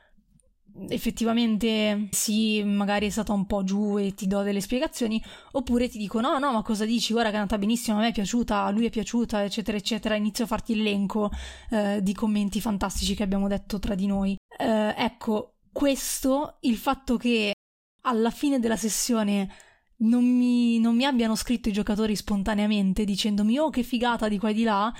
effettivamente sì, magari è stata un po' giù e ti do delle spiegazioni, oppure ti dico no, no, ma cosa dici? Guarda che è andata benissimo, a me è piaciuta, a lui è piaciuta, eccetera, eccetera. Inizio a farti l'elenco eh, di commenti fantastici che abbiamo detto tra di noi. Eh, ecco, questo, il fatto che alla fine della sessione non mi, non mi, abbiano scritto i giocatori spontaneamente dicendomi oh che figata di qua e di là,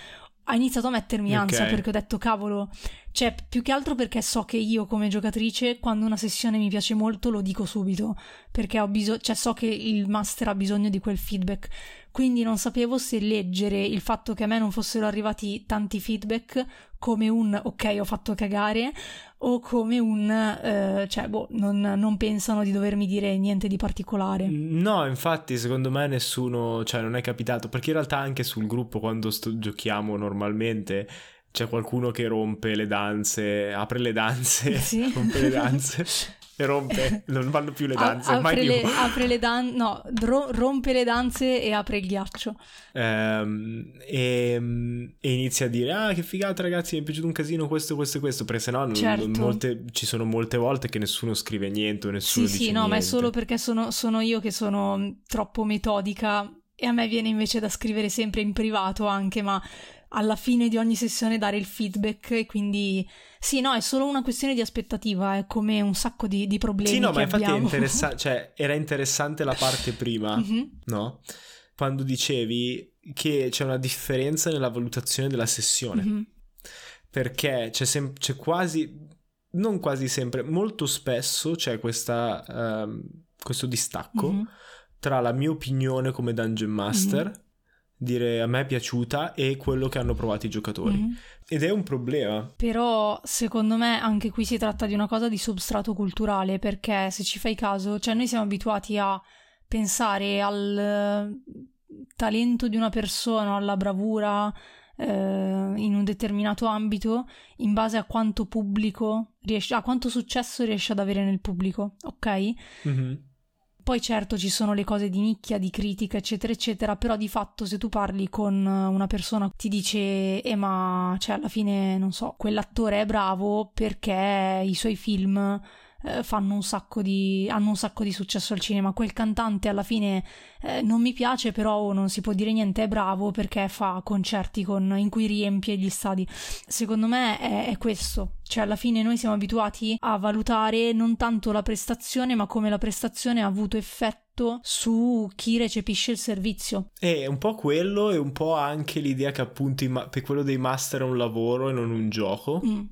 ha iniziato a mettermi okay. ansia perché ho detto cavolo, cioè più che altro perché so che io come giocatrice quando una sessione mi piace molto lo dico subito perché ho bisogno, cioè so che il master ha bisogno di quel feedback. Quindi non sapevo se leggere il fatto che a me non fossero arrivati tanti feedback come un ok ho fatto cagare o come un eh, cioè boh non, non, pensano di dovermi dire niente di particolare no infatti secondo me nessuno cioè non è capitato perché in realtà anche sul gruppo quando sto, giochiamo normalmente c'è qualcuno che rompe le danze apre le danze sì. (laughs) rompe le danze (laughs) e rompe, (laughs) non vanno più le danze. A- apre, le, apre le danze, no, ro- rompe le danze e apre il ghiaccio. Ehm, e, e, inizia a dire, ah che figata ragazzi, mi è piaciuto un casino questo, questo e questo, perché sennò certo. molte, ci sono molte volte che nessuno scrive niente nessuno sì, dice Sì, no, ma è solo perché sono, sono io che sono troppo metodica e a me viene invece da scrivere sempre in privato anche, ma alla fine di ogni sessione dare il feedback e quindi sì, no, è solo una questione di aspettativa, è come un sacco di, di problemi. Sì, no, ma infatti interessante, (laughs) cioè era interessante la parte prima, mm-hmm. no? Quando dicevi che c'è una differenza nella valutazione della sessione. Mm-hmm. Perché c'è, sem- c'è, quasi, non quasi sempre, molto spesso c'è questa, um, questo distacco mm-hmm. tra la mia opinione come Dungeon Master mm-hmm dire a me è piaciuta e quello che hanno provato i giocatori. Mm-hmm. Ed è un problema. Però secondo me anche qui si tratta di una cosa di substrato culturale perché se ci fai caso, cioè noi siamo abituati a pensare al talento di una persona, alla bravura eh, in un determinato ambito in base a quanto pubblico riesce, a quanto successo riesce ad avere nel pubblico, ok? Mm-hmm. Poi certo ci sono le cose di nicchia, di critica, eccetera, eccetera, però di fatto se tu parli con una persona ti dice eh ma cioè alla fine non so, quell'attore è bravo perché i suoi film eh, fanno un sacco di, hanno un sacco di successo al cinema. Quel cantante alla fine eh, non mi piace, però non si può dire niente, è bravo perché fa concerti con, in cui riempie gli stadi. Secondo me è, è questo, cioè alla fine noi siamo abituati a valutare non tanto la prestazione, ma come la prestazione ha avuto effetto su chi recepisce il servizio. È un po' quello e un po' anche l'idea che appunto ma- per quello dei master è un lavoro e non un gioco. Mm.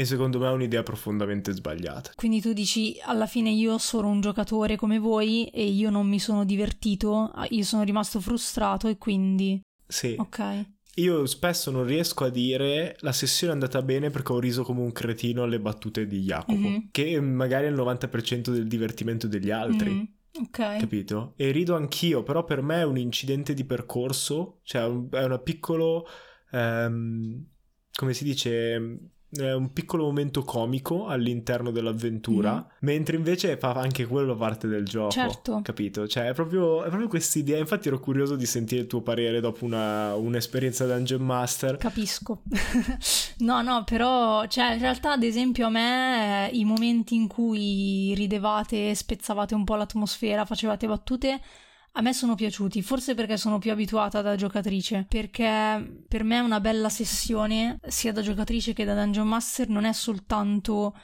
E secondo me è un'idea profondamente sbagliata. Quindi tu dici, alla fine io sono un giocatore come voi e io non mi sono divertito, io sono rimasto frustrato e quindi... Sì. Ok. Io spesso non riesco a dire la sessione è andata bene perché ho riso come un cretino alle battute di Jacopo, mm-hmm. che magari è il 90% del divertimento degli altri. Mm-hmm. Ok. Capito? E rido anch'io, però per me è un incidente di percorso, cioè è una piccolo... Um, come si dice è un piccolo momento comico all'interno dell'avventura, mm. mentre invece fa anche quello parte del gioco. Certo. Capito? Cioè, è proprio, è proprio questa idea. Infatti, ero curioso di sentire il tuo parere dopo una, un'esperienza Dungeon Master. Capisco. (laughs) no, no, però, cioè, in realtà, ad esempio, a me i momenti in cui ridevate, spezzavate un po' l'atmosfera, facevate battute a me sono piaciuti, forse perché sono più abituata da giocatrice, perché per me una bella sessione, sia da giocatrice che da Dungeon Master, non è soltanto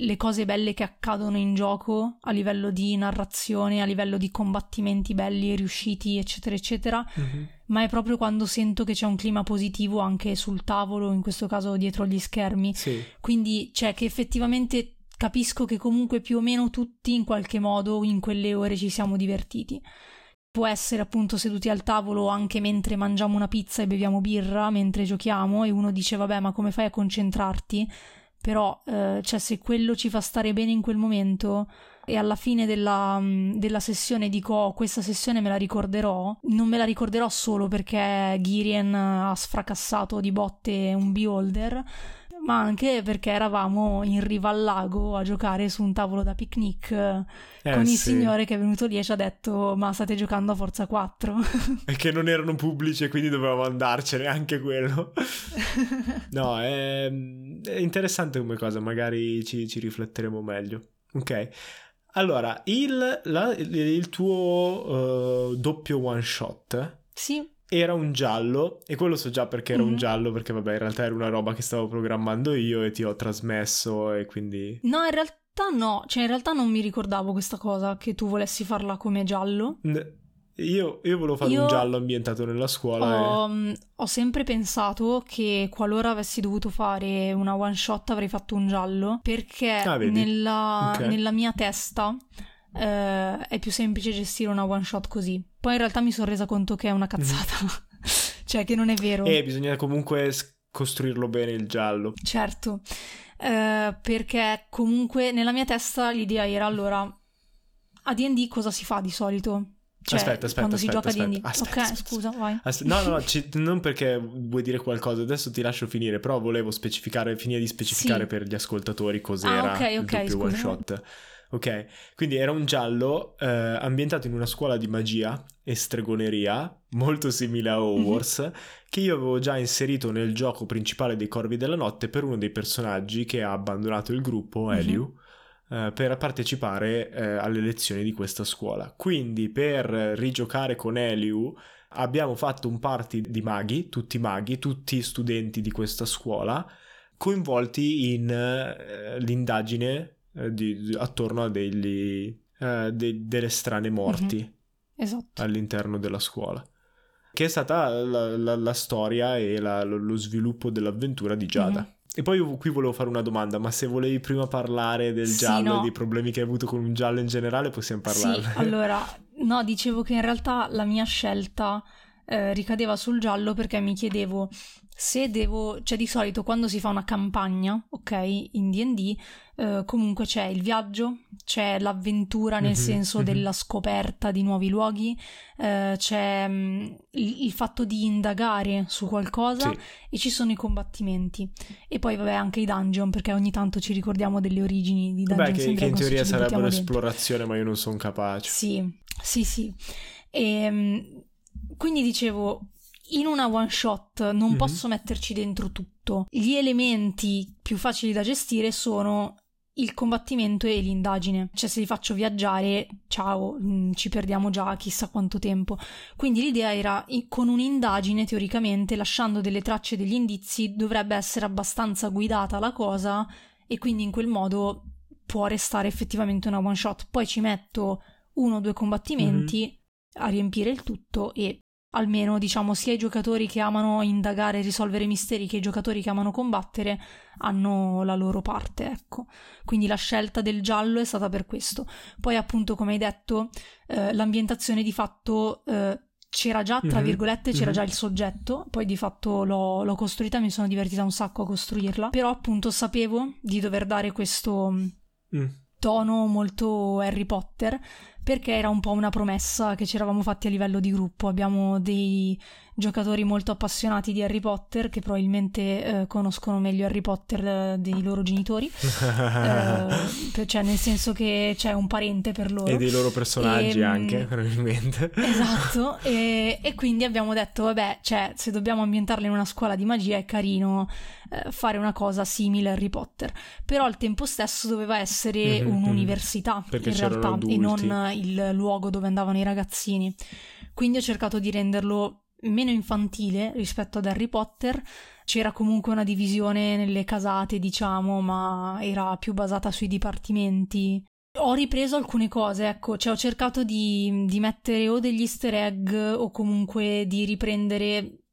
le cose belle che accadono in gioco a livello di narrazione, a livello di combattimenti belli e riusciti, eccetera, eccetera, mm-hmm. ma è proprio quando sento che c'è un clima positivo anche sul tavolo, in questo caso dietro gli schermi. Sì. Quindi, cioè, che effettivamente capisco che comunque più o meno tutti in qualche modo in quelle ore ci siamo divertiti può essere appunto seduti al tavolo anche mentre mangiamo una pizza e beviamo birra, mentre giochiamo e uno dice vabbè ma come fai a concentrarti? Però eh, cioè se quello ci fa stare bene in quel momento e alla fine della, della, sessione dico oh, questa sessione me la ricorderò, non me la ricorderò solo perché Girien ha sfracassato di botte un beholder, ma anche perché eravamo in riva al lago a giocare su un tavolo da picnic eh, con sì. il signore che è venuto lì e ci ha detto ma state giocando a Forza 4 (laughs) e che non erano pubblici e quindi dovevamo andarcene anche quello. (laughs) No è, è, interessante come cosa magari ci, ci rifletteremo meglio. Ok. Allora il, la, il tuo uh, doppio one shot sì era un giallo e quello so già perché era mm-hmm. un mhm. giallo perché vabbè in realtà era una roba che stavo programmando io e ti ho trasmesso e quindi no in realtà no cioè in realtà non mi ricordavo questa cosa che tu volessi farla come giallo io, io volevo fare io un giallo ambientato nella scuola ho, e... ho sempre pensato che qualora avessi dovuto fare una one shot avrei fatto un giallo perché ah, nella, okay. nella mia testa eh, è più semplice gestire una one shot così. Poi in realtà mi sono resa conto che è una cazzata, mm. (laughs) cioè che non è vero. E bisogna comunque costruirlo bene il giallo. Certo, eh, perché comunque nella mia testa l'idea era allora a D&D cosa si fa di solito? Cioè, aspetta, aspetta, quando aspetta, si gioca aspetta, D&D. Aspetta, ok, scusa, vai. no, no, no (laughs) ci, non perché vuoi dire qualcosa, adesso ti lascio finire, però volevo specificare, finire di specificare sì. per gli ascoltatori cos'era ah, okay, okay, il doppio one shot. Ok, quindi era un giallo eh, ambientato in una scuola di magia e stregoneria, molto simile a Hogwarts, mm-hmm. che io avevo già inserito nel gioco principale dei Corvi della Notte per uno dei personaggi che ha abbandonato il gruppo, Eliu. Mm-hmm. Uh, per partecipare uh, alle lezioni di questa scuola. Quindi per rigiocare con Eliu abbiamo fatto un party di maghi, tutti maghi, tutti studenti di questa scuola, coinvolti in uh, l'indagine eh, di, attorno a degli, eh, de, delle strane morti mm-hmm. esatto. all'interno della scuola. Che è stata la, la, la storia e la, lo sviluppo dell'avventura di Giada. Mm-hmm. E poi io qui volevo fare una domanda, ma se volevi prima parlare del sì, giallo no. e dei problemi che hai avuto con un giallo in generale, possiamo parlarne. Sì, allora, (laughs) no, dicevo che in realtà la mia scelta eh, ricadeva sul giallo perché mi chiedevo se devo, cioè di solito quando si fa una campagna, ok, in DD, eh, comunque c'è il viaggio, c'è l'avventura nel mm-hmm, senso mm-hmm. della scoperta di nuovi luoghi, eh, c'è mh, mm, il, il, fatto di indagare su qualcosa sì. e ci sono i combattimenti. E poi vabbè anche i dungeon, perché ogni tanto ci ricordiamo delle origini di dungeon. Beh, che, che in teoria sarebbero esplorazione, ma io non sono capace. Sì, sì, sì. E, ehm, quindi dicevo, in una one shot non mm-hmm. posso metterci dentro tutto. Gli elementi più facili da gestire sono il combattimento e l'indagine. Cioè, se li faccio viaggiare, ciao, mm, ci perdiamo già chissà quanto tempo. Quindi l'idea era, con un'indagine, teoricamente, lasciando delle tracce degli indizi, dovrebbe essere abbastanza guidata la cosa e quindi in quel modo può restare effettivamente una one shot. Poi ci metto uno o due combattimenti mm-hmm. a riempire il tutto e almeno diciamo sia i giocatori che amano indagare e risolvere misteri che i giocatori che amano combattere hanno la loro parte, ecco. Quindi la scelta del giallo è stata per questo. Poi appunto, come hai detto, eh, l'ambientazione di fatto eh, c'era già, tra mm-hmm. virgolette, c'era mm-hmm. già il soggetto, poi di fatto l'ho, l'ho, costruita, mi sono divertita un sacco a costruirla, però appunto sapevo di dover dare questo mm. Tono molto Harry Potter perché era un po' una promessa che ci eravamo fatti a livello di gruppo. Abbiamo dei giocatori molto appassionati di Harry Potter che probabilmente eh, conoscono meglio Harry Potter eh, dei loro genitori, (laughs) eh, cioè nel senso che c'è un parente per loro. E dei loro personaggi e, ehm, anche, probabilmente. Esatto, (laughs) e, e, quindi abbiamo detto, vabbè, cioè, se dobbiamo ambientarla in una scuola di magia è carino eh, fare una cosa simile a Harry Potter, però al tempo stesso doveva essere mm-hmm, un'università in realtà adulti. e non il luogo dove andavano i ragazzini. Quindi ho cercato di renderlo meno infantile rispetto ad Harry Potter. C'era comunque una divisione nelle casate, diciamo, ma era più basata sui dipartimenti. Ho ripreso alcune cose, ecco, cioè ho cercato di, di mettere o degli easter egg o comunque di riprendere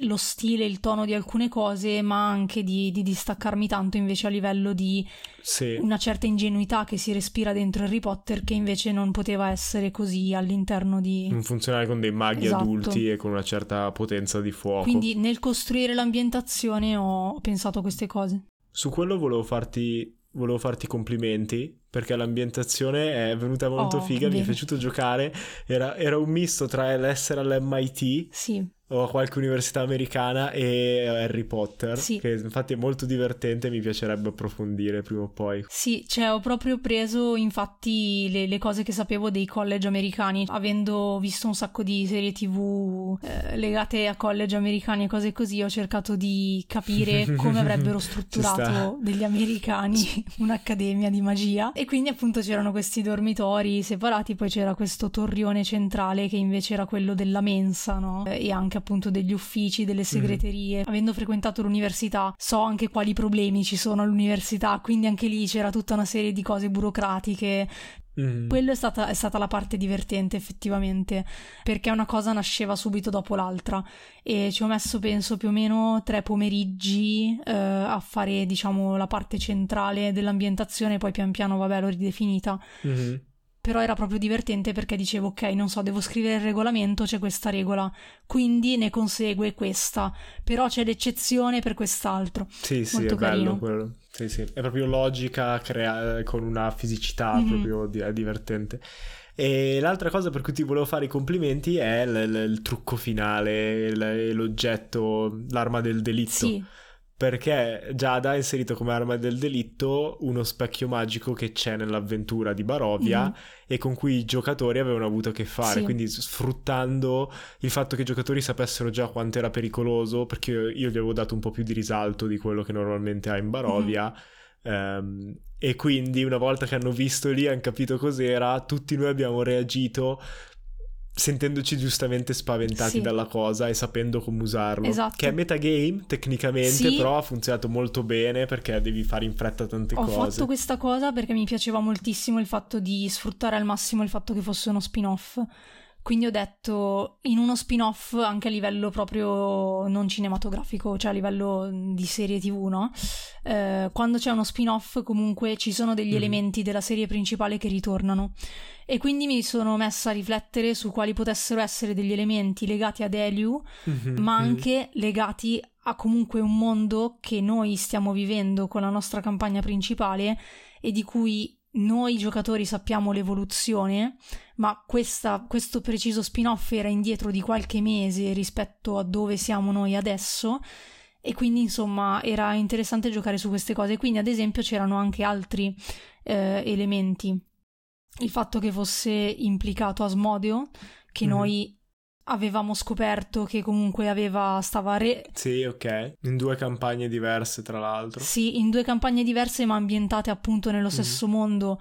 lo stile, il tono di alcune cose, ma anche di, di distaccarmi tanto invece a livello di sì. una certa ingenuità che si respira dentro Harry Potter che invece non poteva essere così all'interno di... Non funzionare con dei maghi esatto. adulti e con una certa potenza di fuoco. Quindi nel costruire l'ambientazione ho pensato a queste cose. Su quello volevo farti volevo farti complimenti perché l'ambientazione è venuta molto oh, figa, bene. mi è piaciuto giocare, era, era, un misto tra l'essere all'MIT sì o a qualche università americana e Harry Potter, sì. che infatti è molto divertente e mi piacerebbe approfondire prima o poi. Sì, cioè ho proprio preso infatti le, le cose che sapevo dei college americani, avendo visto un sacco di serie tv eh, legate a college americani e cose così, ho cercato di capire (laughs) come avrebbero strutturato degli americani (laughs) un'accademia di magia e quindi appunto c'erano questi dormitori separati, poi c'era questo torrione centrale che invece era quello della mensa, no? E anche appunto degli uffici, delle mhm. segreterie. Mm. Avendo frequentato l'università, so anche quali problemi ci sono all'università, quindi anche lì c'era tutta una serie di cose burocratiche. Mm. Quello è stata, è stata, la parte divertente effettivamente, perché una cosa nasceva subito dopo l'altra e ci ho messo penso più o meno tre pomeriggi eh, a fare diciamo la parte centrale dell'ambientazione, poi pian piano vabbè l'ho ridefinita. Mm-hmm però era proprio divertente perché dicevo ok non so devo scrivere il regolamento c'è questa regola quindi ne consegue questa però c'è l'eccezione per quest'altro. Sì sì Molto è carino. bello quello. Sì sì è proprio logica crea- con una fisicità mm-hmm. proprio di- è divertente. E l'altra cosa per cui ti volevo fare i complimenti è l- l- il trucco finale l- l'oggetto l'arma del delitto. Sì perché Giada ha inserito come arma del delitto uno specchio magico che c'è nell'avventura di Barovia mm-hmm. e con cui i giocatori avevano avuto a che fare, sì. quindi sfruttando il fatto che i giocatori sapessero già quanto era pericoloso, perché io, io gli avevo dato un po' più di risalto di quello che normalmente ha in Barovia. Mm-hmm. Um, e quindi una volta che hanno visto lì, hanno capito cos'era, tutti noi abbiamo reagito sentendoci giustamente spaventati sì. dalla cosa e sapendo come usarlo. Esatto. Che è metagame tecnicamente, sì. però ha funzionato molto bene perché devi fare in fretta tante Ho cose. Ho fatto questa cosa perché mi piaceva moltissimo il fatto di sfruttare al massimo il fatto che fosse uno spin-off. Quindi ho detto in uno spin-off anche a livello proprio non cinematografico, cioè a livello di serie TV, no? Eh, quando c'è uno spin-off comunque ci sono degli mm. elementi della serie principale che ritornano e quindi mi sono messa a riflettere su quali potessero essere degli elementi legati ad Eliu, mm-hmm. ma anche legati a comunque un mondo che noi stiamo vivendo con la nostra campagna principale e di cui noi giocatori sappiamo l'evoluzione, ma questa, questo preciso spin-off era indietro di qualche mese rispetto a dove siamo noi adesso. E quindi insomma era interessante giocare su queste cose. Quindi, ad esempio, c'erano anche altri eh, elementi. Il fatto che fosse implicato Asmodeo, che mm-hmm. noi avevamo scoperto che comunque aveva, stava re... Sì, ok. In due campagne diverse, tra l'altro. Sì, in due campagne diverse ma ambientate appunto nello stesso mm-hmm. mondo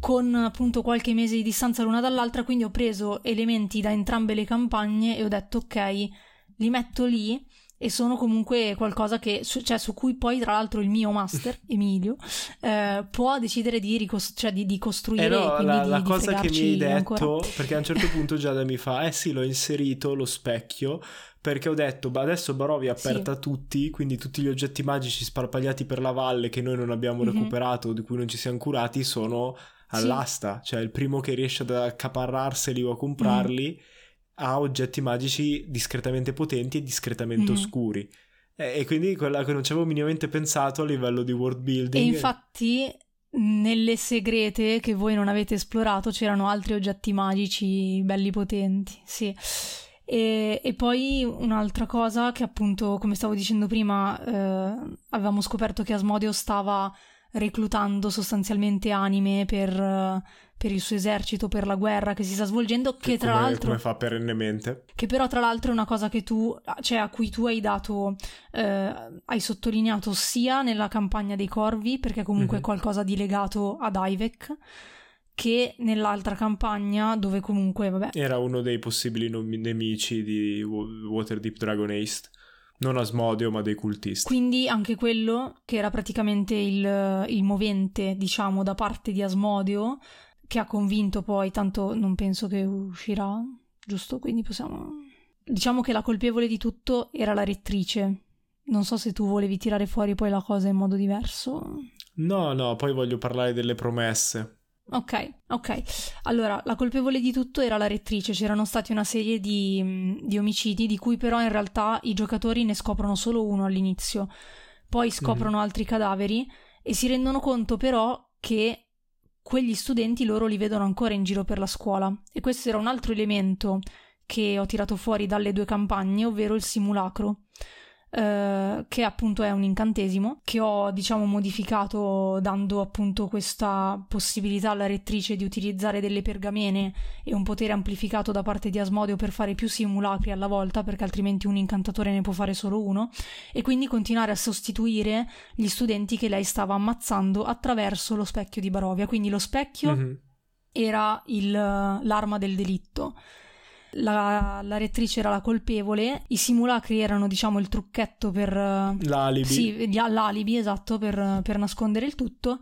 con appunto qualche mese di distanza l'una dall'altra, quindi ho preso elementi da entrambe le campagne e ho detto ok, li metto lì e sono comunque qualcosa che, su, cioè, su cui poi tra l'altro il mio master, (laughs) Emilio, eh, può decidere di, ricos- cioè, di, di costruire. Eh no, la, di, la cosa che mi hai detto, ancora. perché a un certo punto (laughs) Giada mi fa, eh sì, l'ho inserito lo specchio, perché ho detto, ma adesso Barovia è aperta sì. a tutti, quindi tutti gli oggetti magici sparpagliati per la valle che noi non abbiamo mm-hmm. recuperato, di cui non ci siamo curati, sono all'asta, sì. cioè il primo che riesce ad accaparrarseli o a comprarli mm. Ha oggetti magici discretamente potenti e discretamente mm. oscuri. E, e, quindi quella che non ci avevo minimamente pensato a livello di world building. E infatti nelle segrete che voi non avete esplorato c'erano altri oggetti magici belli potenti, sì. E, e, poi un'altra cosa che appunto, come stavo dicendo prima, eh, avevamo scoperto che Asmodio stava reclutando sostanzialmente anime per, per, il suo esercito, per la guerra che si sta svolgendo, che, che tra come, l'altro... Come fa perennemente. Che però tra l'altro è una cosa che tu, cioè a cui tu hai dato, eh, hai sottolineato sia nella campagna dei corvi, perché comunque mm-hmm. è qualcosa di legato ad Ivec, che nell'altra campagna dove comunque, vabbè... Era uno dei possibili nemici di Waterdeep Dragon Ace. Non Asmodio, ma dei cultisti. Quindi anche quello, che era praticamente il, il movente, diciamo, da parte di Asmodio, che ha convinto poi, tanto non penso che uscirà, giusto? Quindi possiamo... Diciamo che la colpevole di tutto era la rettrice. Non so se tu volevi tirare fuori poi la cosa in modo diverso. No, no, poi voglio parlare delle promesse. Ok, ok. Allora, la colpevole di tutto era la rettrice, c'erano stati una serie di, di, omicidi di cui però in realtà i giocatori ne scoprono solo uno all'inizio, poi scoprono mm. altri cadaveri e si rendono conto però che quegli studenti loro li vedono ancora in giro per la scuola e questo era un altro elemento che ho tirato fuori dalle due campagne, ovvero il simulacro. Uh, che appunto è un incantesimo che ho diciamo modificato dando appunto questa possibilità alla rettrice di utilizzare delle pergamene e un potere amplificato da parte di Asmodio per fare più simulacri alla volta perché altrimenti un incantatore ne può fare solo uno e quindi continuare a sostituire gli studenti che lei stava ammazzando attraverso lo specchio di Barovia quindi lo specchio mm-hmm. era il, l'arma del delitto la, la rettrice era la colpevole, i simulacri erano diciamo il trucchetto per... L'alibi. Sì, l'alibi, esatto, per, per nascondere il tutto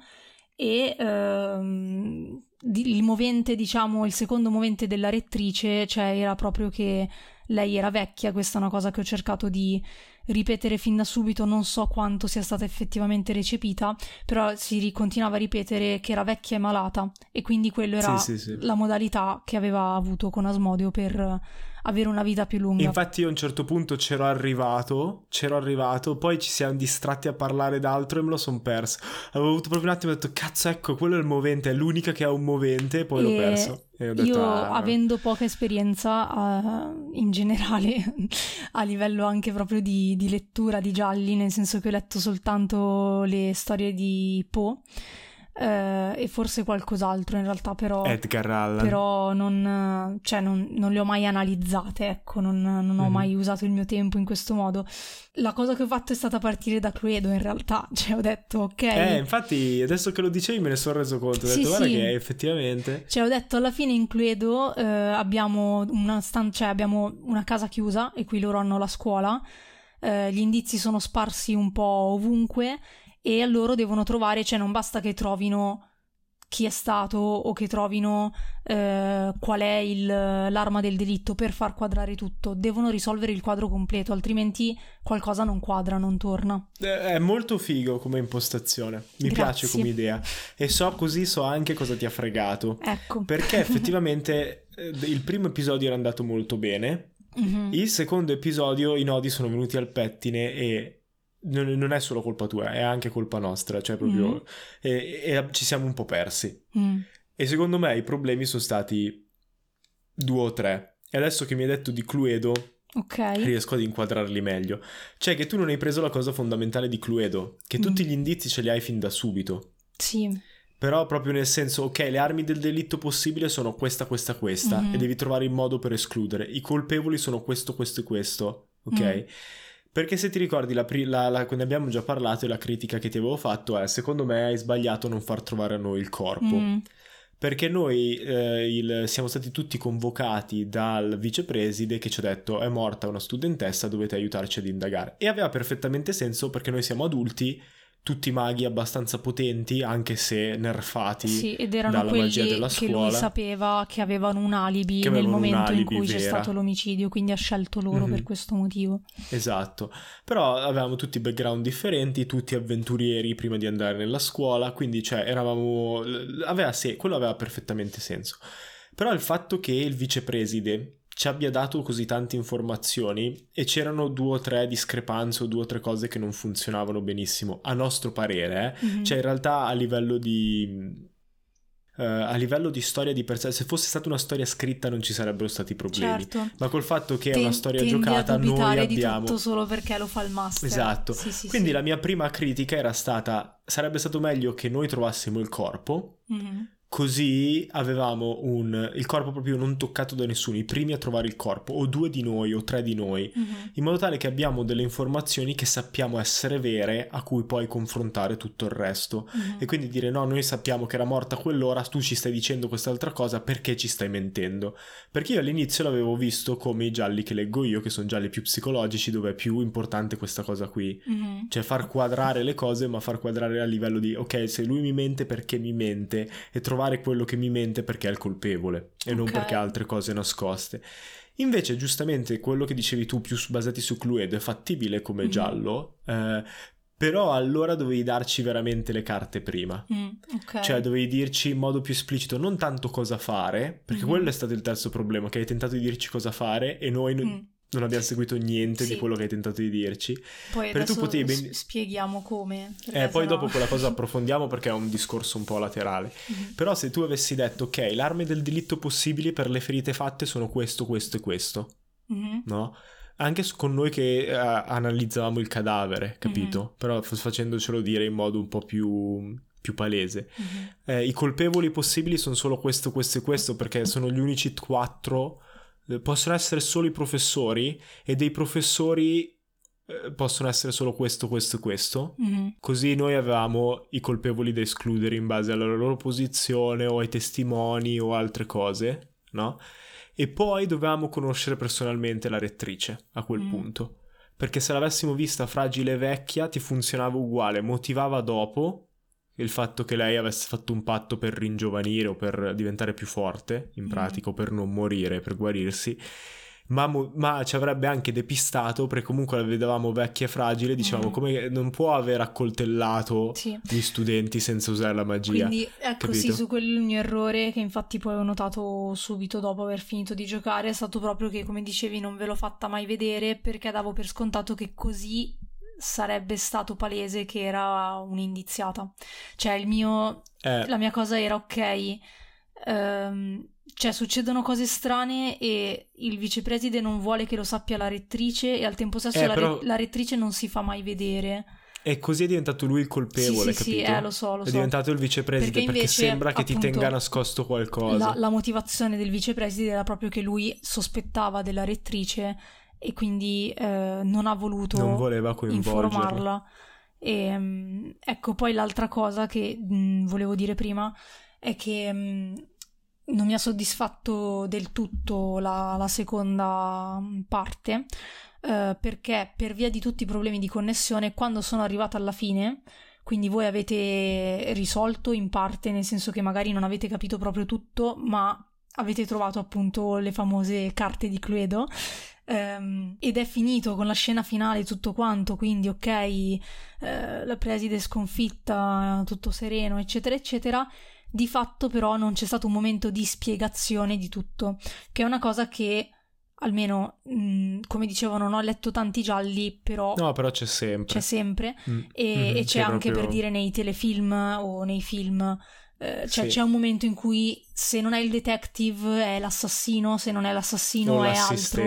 e ehm, il movente, diciamo, il secondo movente della rettrice, cioè era proprio che lei era vecchia, questa è una cosa che ho cercato di ripetere fin da subito, non so quanto sia stata effettivamente recepita, però si continuava a ripetere che era vecchia e malata e quindi quello era sì, sì, sì. la modalità che aveva avuto con Asmodio per avere una vita più lunga. Infatti io a un certo punto c'ero arrivato, c'ero arrivato, poi ci siamo distratti a parlare d'altro e me lo sono perso. Avevo avuto proprio un attimo e ho detto cazzo ecco, quello è il movente, è l'unica che ha un movente e poi e... l'ho perso. Detto, io, ah, avendo poca esperienza uh, in generale, (laughs) a livello anche proprio di, di, lettura di gialli, nel senso che ho letto soltanto le storie di Poe, Uh, e forse qualcos'altro in realtà però, Edgar Allan. però non, cioè non, non, le ho mai analizzate ecco non, non ho mm. mai usato il mio tempo in questo modo la cosa che ho fatto è stata partire da Cluedo in realtà (laughs) cioè ho detto ok eh infatti adesso che lo dicevi me ne sono reso conto ho sì, detto guarda sì. che effettivamente cioè ho detto alla fine in Cluedo uh, abbiamo, una stan- cioè, abbiamo una casa chiusa e qui loro hanno la scuola uh, gli indizi sono sparsi un po' ovunque e loro devono trovare, cioè non basta che trovino chi è stato o che trovino eh, qual è il, l'arma del delitto per far quadrare tutto, devono risolvere il quadro completo, altrimenti qualcosa non quadra, non torna. È molto figo come impostazione, mi Grazie. piace come idea e so così so anche cosa ti ha fregato. Ecco. Perché (laughs) effettivamente eh, il primo episodio era andato molto bene, mm-hmm. il secondo episodio i nodi sono venuti al pettine e non, non, è solo colpa tua, è anche colpa nostra, cioè proprio... Mm. E, e, ci siamo un po' persi. Mm. E secondo me i problemi sono stati due o tre. E adesso che mi hai detto di Cluedo, okay. riesco ad inquadrarli meglio. Cioè che tu non hai preso la cosa fondamentale di Cluedo, che mm. tutti gli indizi ce li hai fin da subito. Sì. Però proprio nel senso, ok, le armi del delitto possibile sono questa, questa, questa, Mhm. e devi trovare il modo per escludere. I colpevoli sono questo, questo e questo, ok? Mm. Perché se ti ricordi, la, la, la- ne abbiamo già parlato e la critica che ti avevo fatto è, secondo me hai sbagliato non far trovare a noi il corpo. Mm. Perché noi eh, il- siamo stati tutti convocati dal vicepreside che ci ha detto è morta una studentessa, dovete aiutarci ad indagare. E aveva perfettamente senso perché noi siamo adulti, tutti maghi abbastanza potenti, anche se nerfati. Sì, ed erano dalla magia della che lui scuola. sapeva che avevano un alibi nel avevano un momento in alibi cui c'è vera. stato l'omicidio, quindi ha scelto loro Mhm. per questo motivo. Esatto, però avevamo tutti background differenti, tutti avventurieri prima di andare nella scuola, quindi cioè eravamo... Aveva se... quello aveva perfettamente senso. Però il fatto che il vicepreside ci abbia dato così tante informazioni e c'erano due o tre discrepanze o due o tre cose che non funzionavano benissimo, a nostro parere, eh, Mhm. cioè in realtà a livello di... eh, a livello di storia di per sé, se fosse stata una storia scritta non ci sarebbero stati problemi. certo. Ma col fatto che è una storia giocata, noi abbiamo. di tutto solo perché lo fa il master. Esatto. Sì, sì, Quindi sì. la mia prima critica era stata: sarebbe stato meglio che noi trovassimo il corpo, Mhm. Così avevamo un, il corpo proprio non toccato da nessuno, i primi a trovare il corpo, o due di noi o tre di noi, Mhm. in modo tale che abbiamo delle informazioni che sappiamo essere vere, a cui poi confrontare tutto il resto. Mhm. E quindi dire no, noi sappiamo che era morta quell'ora, tu ci stai dicendo quest'altra cosa, perché ci stai mentendo? Perché io all'inizio l'avevo visto come i gialli che leggo io, che sono gialli più psicologici, dove è più importante questa cosa qui. Mhm. Cioè far quadrare le cose, ma far quadrare a livello di ok, se lui mi mente perché mi mente e trovare quello che mi mente perché è il colpevole e non Ok. perché ha altre cose nascoste. Invece, giustamente, quello che dicevi tu, più basati su Cluedo, è fattibile come Mhm. giallo, eh, però allora dovevi darci veramente le carte prima. Mm, ok. Cioè, dovevi dirci in modo più esplicito non tanto cosa fare, perché Mhm. quello è stato il terzo problema, che hai tentato di dirci cosa fare e noi non- Mm. Non abbiamo seguito niente di Sì. quello che hai tentato di dirci. Poi perché tu potevi ben- spieghiamo come. Eh, poi sennò- dopo quella cosa (laughs) approfondiamo perché è un discorso un po' laterale. Mhm. Però se tu avessi detto, ok, l'arme del delitto possibili per le ferite fatte sono questo, questo e questo, Mhm. no? Anche con noi che eh, analizzavamo il cadavere, capito? Mhm. Però facendocelo dire in modo un po' più, più palese. Mhm. Eh, I colpevoli possibili sono solo questo, questo e questo perché sono gli unici quattro. Eh, Possono essere solo i professori e dei professori eh, possono essere solo questo, questo e questo. Mhm. Così noi avevamo i colpevoli da escludere in base alla loro posizione o ai testimoni o altre cose, no? E poi dovevamo conoscere personalmente la rettrice a quel Mm. punto. Perché se l'avessimo vista fragile e vecchia ti funzionava uguale, motivava dopo il fatto che lei avesse fatto un patto per ringiovanire o per diventare più forte, in Mm. pratica, o per non morire, per guarirsi. Ma, ma ci avrebbe anche depistato perché comunque la vedevamo vecchia e fragile, dicevamo Mm. come non può aver accoltellato Sì. gli studenti senza usare la magia. Quindi ecco sì, capito? su quello il mio errore, che infatti poi ho notato subito dopo aver finito di giocare, è stato proprio che, come dicevi, non ve l'ho fatta mai vedere perché davo per scontato che così sarebbe stato palese che era un'indiziata. Cioè, il mio Eh, la mia cosa era ok, ehm, cioè succedono cose strane e il vicepreside non vuole che lo sappia la rettrice e al tempo stesso Eh, la, però- re- la rettrice non si fa mai vedere. e così è diventato lui il colpevole, sì, sì, sì, capito? eh, lo so, lo è so. diventato il vicepresidente Perché perché, invece, sembra che ti appunto, tenga nascosto qualcosa. La, la motivazione del vicepreside era proprio che lui sospettava della rettrice e quindi eh, non ha voluto non voleva informarla. E, mm, ecco, poi l'altra cosa che mm, volevo dire prima è che mm, non mi ha soddisfatto del tutto la, la seconda parte, eh, perché per via di tutti i problemi di connessione, quando sono arrivata alla fine, quindi voi avete risolto in parte, nel senso che magari non avete capito proprio tutto, ma avete trovato appunto le famose carte di Cluedo. ehm, ed è finito con la scena finale tutto quanto, quindi ok, eh, la preside sconfitta, tutto sereno, eccetera, eccetera. Di fatto però non c'è stato un momento di spiegazione di tutto, che è una cosa che almeno, mh, come dicevo, non ho letto tanti gialli, però No, però c'è sempre. c'è sempre Mm. e, Mhm, e c'è sì, anche proprio- per dire nei telefilm o nei film. Eh, cioè Sì. c'è un momento in cui se non è il detective è l'assassino, se non è l'assassino o è altro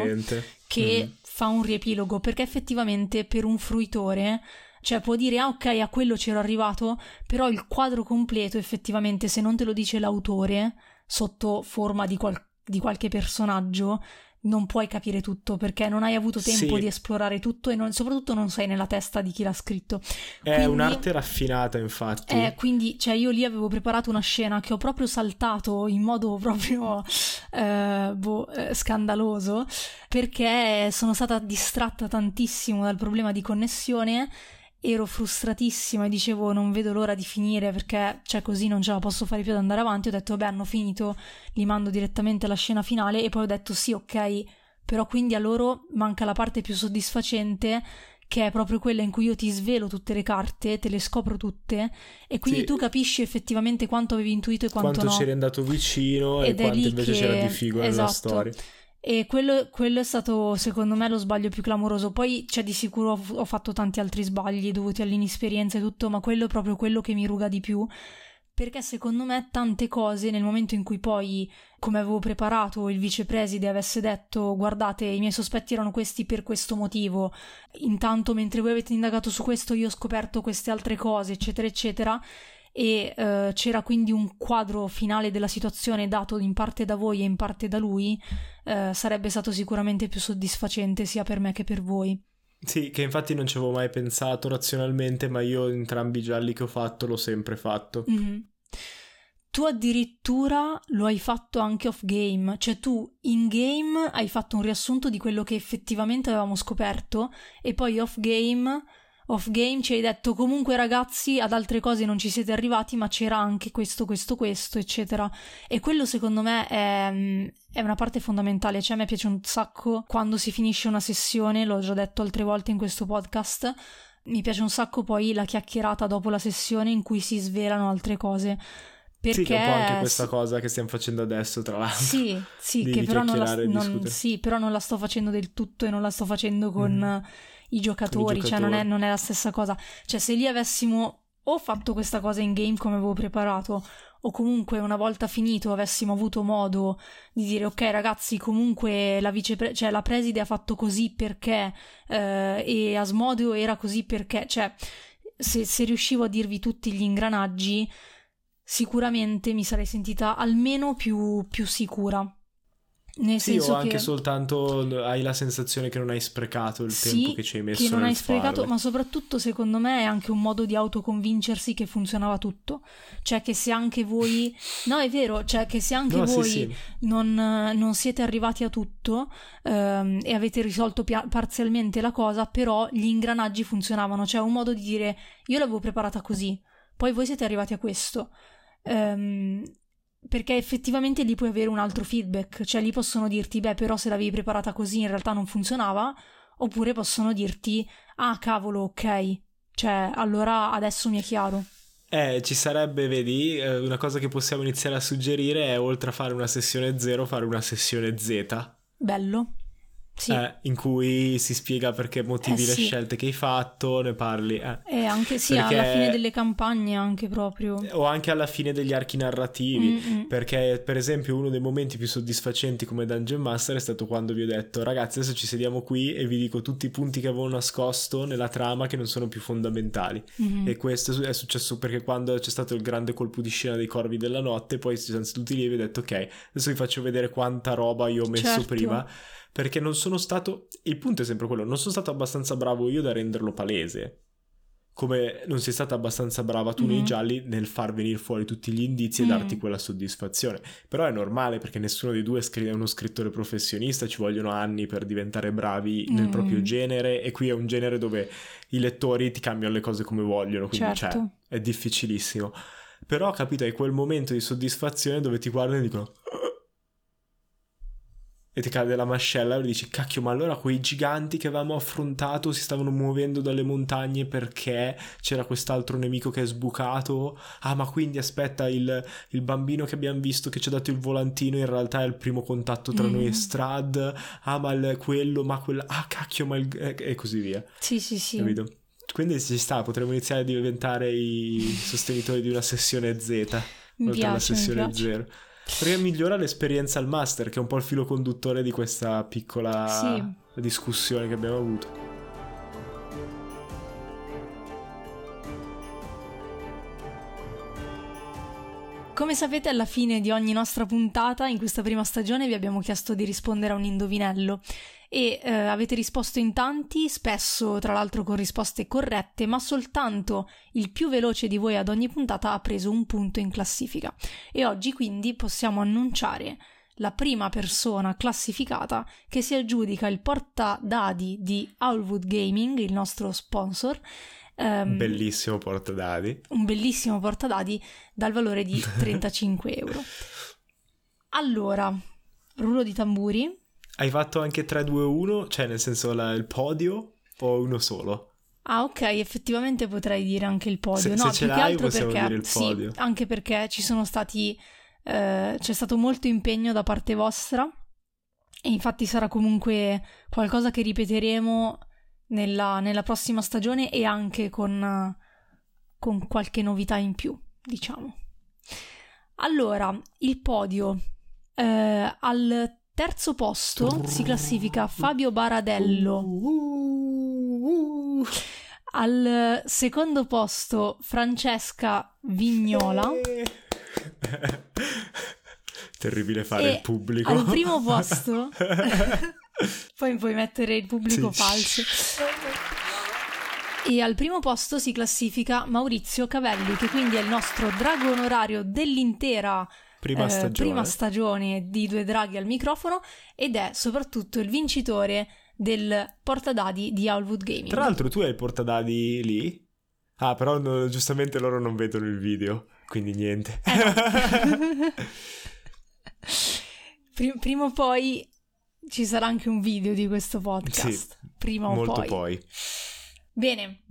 che Mhm. fa un riepilogo perché effettivamente per un fruitore Cioè può dire, ah ok, a quello c'ero arrivato, però il quadro completo effettivamente, se non te lo dice l'autore, sotto forma di, qual- di qualche personaggio, non puoi capire tutto perché non hai avuto tempo Sì. di esplorare tutto e non- soprattutto non sei nella testa di chi l'ha scritto. È Quindi- un'arte raffinata, infatti. Eh, quindi, cioè, io lì avevo preparato una scena che ho proprio saltato in modo (laughs) proprio eh, boh, eh, scandaloso perché sono stata distratta tantissimo dal problema di connessione. Ero frustratissima e dicevo non vedo l'ora di finire perché cioè così non ce la posso fare più ad andare avanti. Ho detto vabbè hanno finito, li mando direttamente alla scena finale e poi ho detto sì ok, però quindi a loro manca la parte più soddisfacente che è proprio quella in cui io ti svelo tutte le carte, te le scopro tutte e quindi Sì. tu capisci effettivamente quanto avevi intuito e quanto, quanto no. c'eri andato vicino Ed e quanto invece che- c'era di figo nella esatto. storia. E quello, quello è stato secondo me lo sbaglio più clamoroso. Poi c'è di sicuro ho, ho fatto tanti altri sbagli dovuti all'inesperienza e tutto, ma quello è proprio quello che mi ruga di più. Perché secondo me tante cose, nel momento in cui poi, come avevo preparato, il vicepreside avesse detto guardate, i miei sospetti erano questi per questo motivo, intanto mentre voi avete indagato su questo io ho scoperto queste altre cose, eccetera, eccetera, e eh, c'era quindi un quadro finale della situazione dato in parte da voi e in parte da lui, eh, sarebbe stato sicuramente più soddisfacente sia per me che per voi. Sì, che infatti non ci avevo mai pensato razionalmente, ma io entrambi i gialli che ho fatto l'ho sempre fatto. Mhm. Tu addirittura lo hai fatto anche off game, cioè tu in game hai fatto un riassunto di quello che effettivamente avevamo scoperto e poi off game, off game ci hai detto comunque ragazzi ad altre cose non ci siete arrivati ma c'era anche questo, questo, questo eccetera e quello secondo me è, mm, è una parte fondamentale, cioè a me piace un sacco quando si finisce una sessione, l'ho già detto altre volte in questo podcast, mi piace un sacco poi la chiacchierata dopo la sessione in cui si svelano altre cose. Perché Sì, che è un po' anche questa cosa che stiamo facendo adesso, tra l'altro. Sì, sì, che però non la, non- sì, però non la sto facendo del tutto e non la sto facendo con I giocatori, cioè non è, non è la stessa cosa. Cioè se lì avessimo o fatto questa cosa in game come avevo preparato, o comunque una volta finito avessimo avuto modo di dire ok ragazzi comunque la vicepre- cioè la preside ha fatto così perché eh, e Asmodeo era così perché, cioè se, se riuscivo a dirvi tutti gli ingranaggi sicuramente mi sarei sentita almeno più, più sicura. Nel Sì, senso o anche che, soltanto hai la sensazione che non hai sprecato il Sì, tempo che ci hai messo che non hai sprecato, farle. ma soprattutto secondo me è anche un modo di autoconvincersi che funzionava tutto. Cioè che se anche voi... (laughs) No, è vero, cioè che se anche No, sì, voi sì. Non, non siete arrivati a tutto ehm, e avete risolto pia- parzialmente la cosa, però gli ingranaggi funzionavano. Cioè un modo di dire io l'avevo preparata così, poi voi siete arrivati a questo. Ehm, perché effettivamente lì puoi avere un altro feedback, cioè lì possono dirti, beh, però se l'avevi preparata così in realtà non funzionava, oppure possono dirti, ah, cavolo, ok, cioè allora adesso mi è chiaro. Eh, ci sarebbe, vedi, eh, una cosa che possiamo iniziare a suggerire è oltre a fare una sessione 0, fare una sessione Z. Bello. Sì. eh, in cui si spiega perché motivi Eh, le sì. scelte che hai fatto, ne parli. eh. E anche sì, Perché- alla fine delle campagne anche proprio. O anche alla fine degli archi narrativi. Mm-mm. Perché, per esempio, uno dei momenti più soddisfacenti come Dungeon Master è stato quando vi ho detto: Ragazzi, adesso ci sediamo qui e vi dico tutti i punti che avevo nascosto nella trama che non sono più fondamentali. Mhm. E questo è successo perché quando c'è stato il grande colpo di scena dei corvi della notte, poi si sono seduti lì e vi ho detto: Ok, adesso vi faccio vedere quanta roba io ho messo Certo. prima. Perché non sono stato. Il punto è sempre quello: non sono stato abbastanza bravo io da renderlo palese. Come non sei stata abbastanza brava tu nei Mhm. gialli nel far venire fuori tutti gli indizi e Mm. darti quella soddisfazione. Però è normale perché nessuno dei due è è uno scrittore professionista, ci vogliono anni per diventare bravi nel Mm. proprio genere e qui è un genere dove i lettori ti cambiano le cose come vogliono, quindi Certo. cioè, è difficilissimo. Però capito, hai quel momento di soddisfazione dove ti guardano e dicono e ti cade la mascella e dici cacchio ma allora quei giganti che avevamo affrontato si stavano muovendo dalle montagne perché c'era quest'altro nemico che è sbucato? Ah ma quindi aspetta il, il bambino che abbiamo visto che ci ha dato il volantino in realtà è il primo contatto tra mm. noi e Strad. Ah ma il, quello ma quella ah cacchio ma il, e così via. Sì sì sì. Capito? Quindi ci sta, potremmo iniziare a diventare i sostenitori di una sessione Z, oltre piace, alla sessione 0 migliora l'esperienza al master, che è un po' il filo conduttore di questa piccola Sì. discussione che abbiamo avuto. Come sapete alla fine di ogni nostra puntata in questa prima stagione vi abbiamo chiesto di rispondere a un indovinello e eh, avete risposto in tanti, spesso tra l'altro con risposte corrette, ma soltanto il più veloce di voi ad ogni puntata ha preso un punto in classifica. E oggi quindi possiamo annunciare la prima persona classificata che si aggiudica il portadadi di Owlwood Gaming, il nostro sponsor. Um, bellissimo portadadi. Un bellissimo portadadi dal valore di (laughs) 35 euro. Allora, rullo di tamburi. Hai fatto anche 3-2-1, cioè nel senso la, il podio o uno solo? Ah, ok, effettivamente potrei dire anche il podio. Se, no, se più che altro perché sì, anche perché ci sono stati eh, c'è stato molto impegno da parte vostra e infatti sarà comunque qualcosa che ripeteremo nella, nella prossima stagione e anche con, con qualche novità in più, diciamo. Allora, il podio eh, al terzo posto si classifica Fabio Baradello. Al secondo posto Francesca Vignola. (laughs) Terribile fare e il pubblico. Al primo posto. (laughs) Poi puoi mettere il pubblico sì. falso. E al primo posto si classifica Maurizio Cavelli, che quindi è il nostro drago onorario dell'intera prima, eh, stagione. prima stagione di Due Draghi al microfono ed è soprattutto il vincitore del portadadi di Owlwood Gaming. Tra l'altro tu hai il portadadi lì? Ah, però no, giustamente loro non vedono il video, quindi niente. Eh. (laughs) (laughs) Prima o poi ci sarà anche un video di questo podcast. Sì, prima o molto poi. poi. Bene,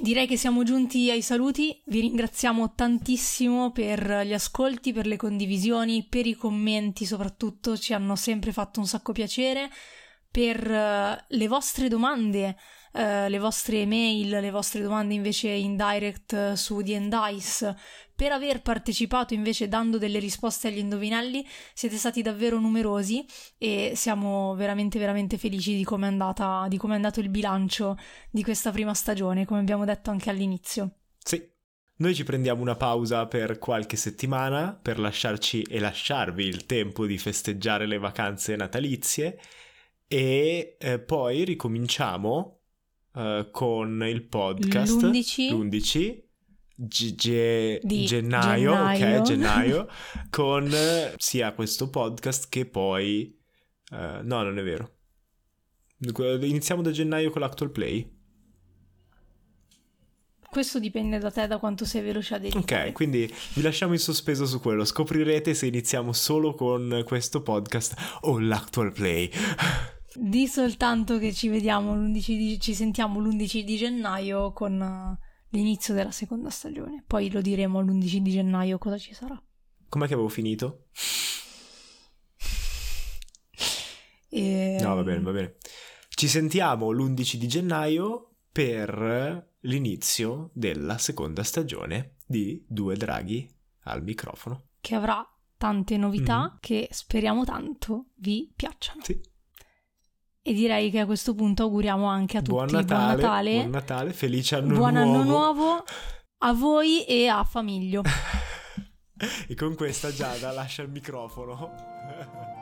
direi che siamo giunti ai saluti. Vi ringraziamo tantissimo per gli ascolti, per le condivisioni, per i commenti soprattutto, ci hanno sempre fatto un sacco piacere, per uh, le vostre domande eh, le vostre email, le vostre domande invece in direct eh, su The Dice, per aver partecipato invece dando delle risposte agli indovinelli. Siete stati davvero numerosi e siamo veramente veramente felici di come è andata, di come è andato il bilancio di questa prima stagione, come abbiamo detto anche all'inizio. Sì. Noi ci prendiamo una pausa per qualche settimana per lasciarci e lasciarvi il tempo di festeggiare le vacanze natalizie e eh, poi ricominciamo uh, con il podcast l'11, l'11 G- G- gennaio, gennaio. ok, gennaio, (laughs) con uh, sia questo podcast che poi... Uh, no, non è vero. Iniziamo da gennaio con l'Actual Play. Questo dipende da te, da quanto sei veloce ad editare. Ok, quindi vi lasciamo in sospeso su quello. Scoprirete se iniziamo solo con questo podcast o l'Actual Play. (laughs) Di soltanto che ci vediamo l'11 di, ci sentiamo l'11 di gennaio con uh, l'inizio della seconda stagione. Poi lo diremo l'11 di gennaio cosa ci sarà. Com'è che avevo finito? (laughs) e... No, va bene, va bene. Ci sentiamo l'11 di gennaio per l'inizio della seconda stagione di Due Draghi al microfono. Che avrà tante novità mm-hmm. che speriamo tanto vi piacciono. Sì. E direi che a questo punto auguriamo anche a tutti buon Natale, buon Natale, buon Natale felice anno buon nuovo. anno nuovo a voi e a Famiglio. (laughs) e con questa Giada lascia il microfono. (laughs)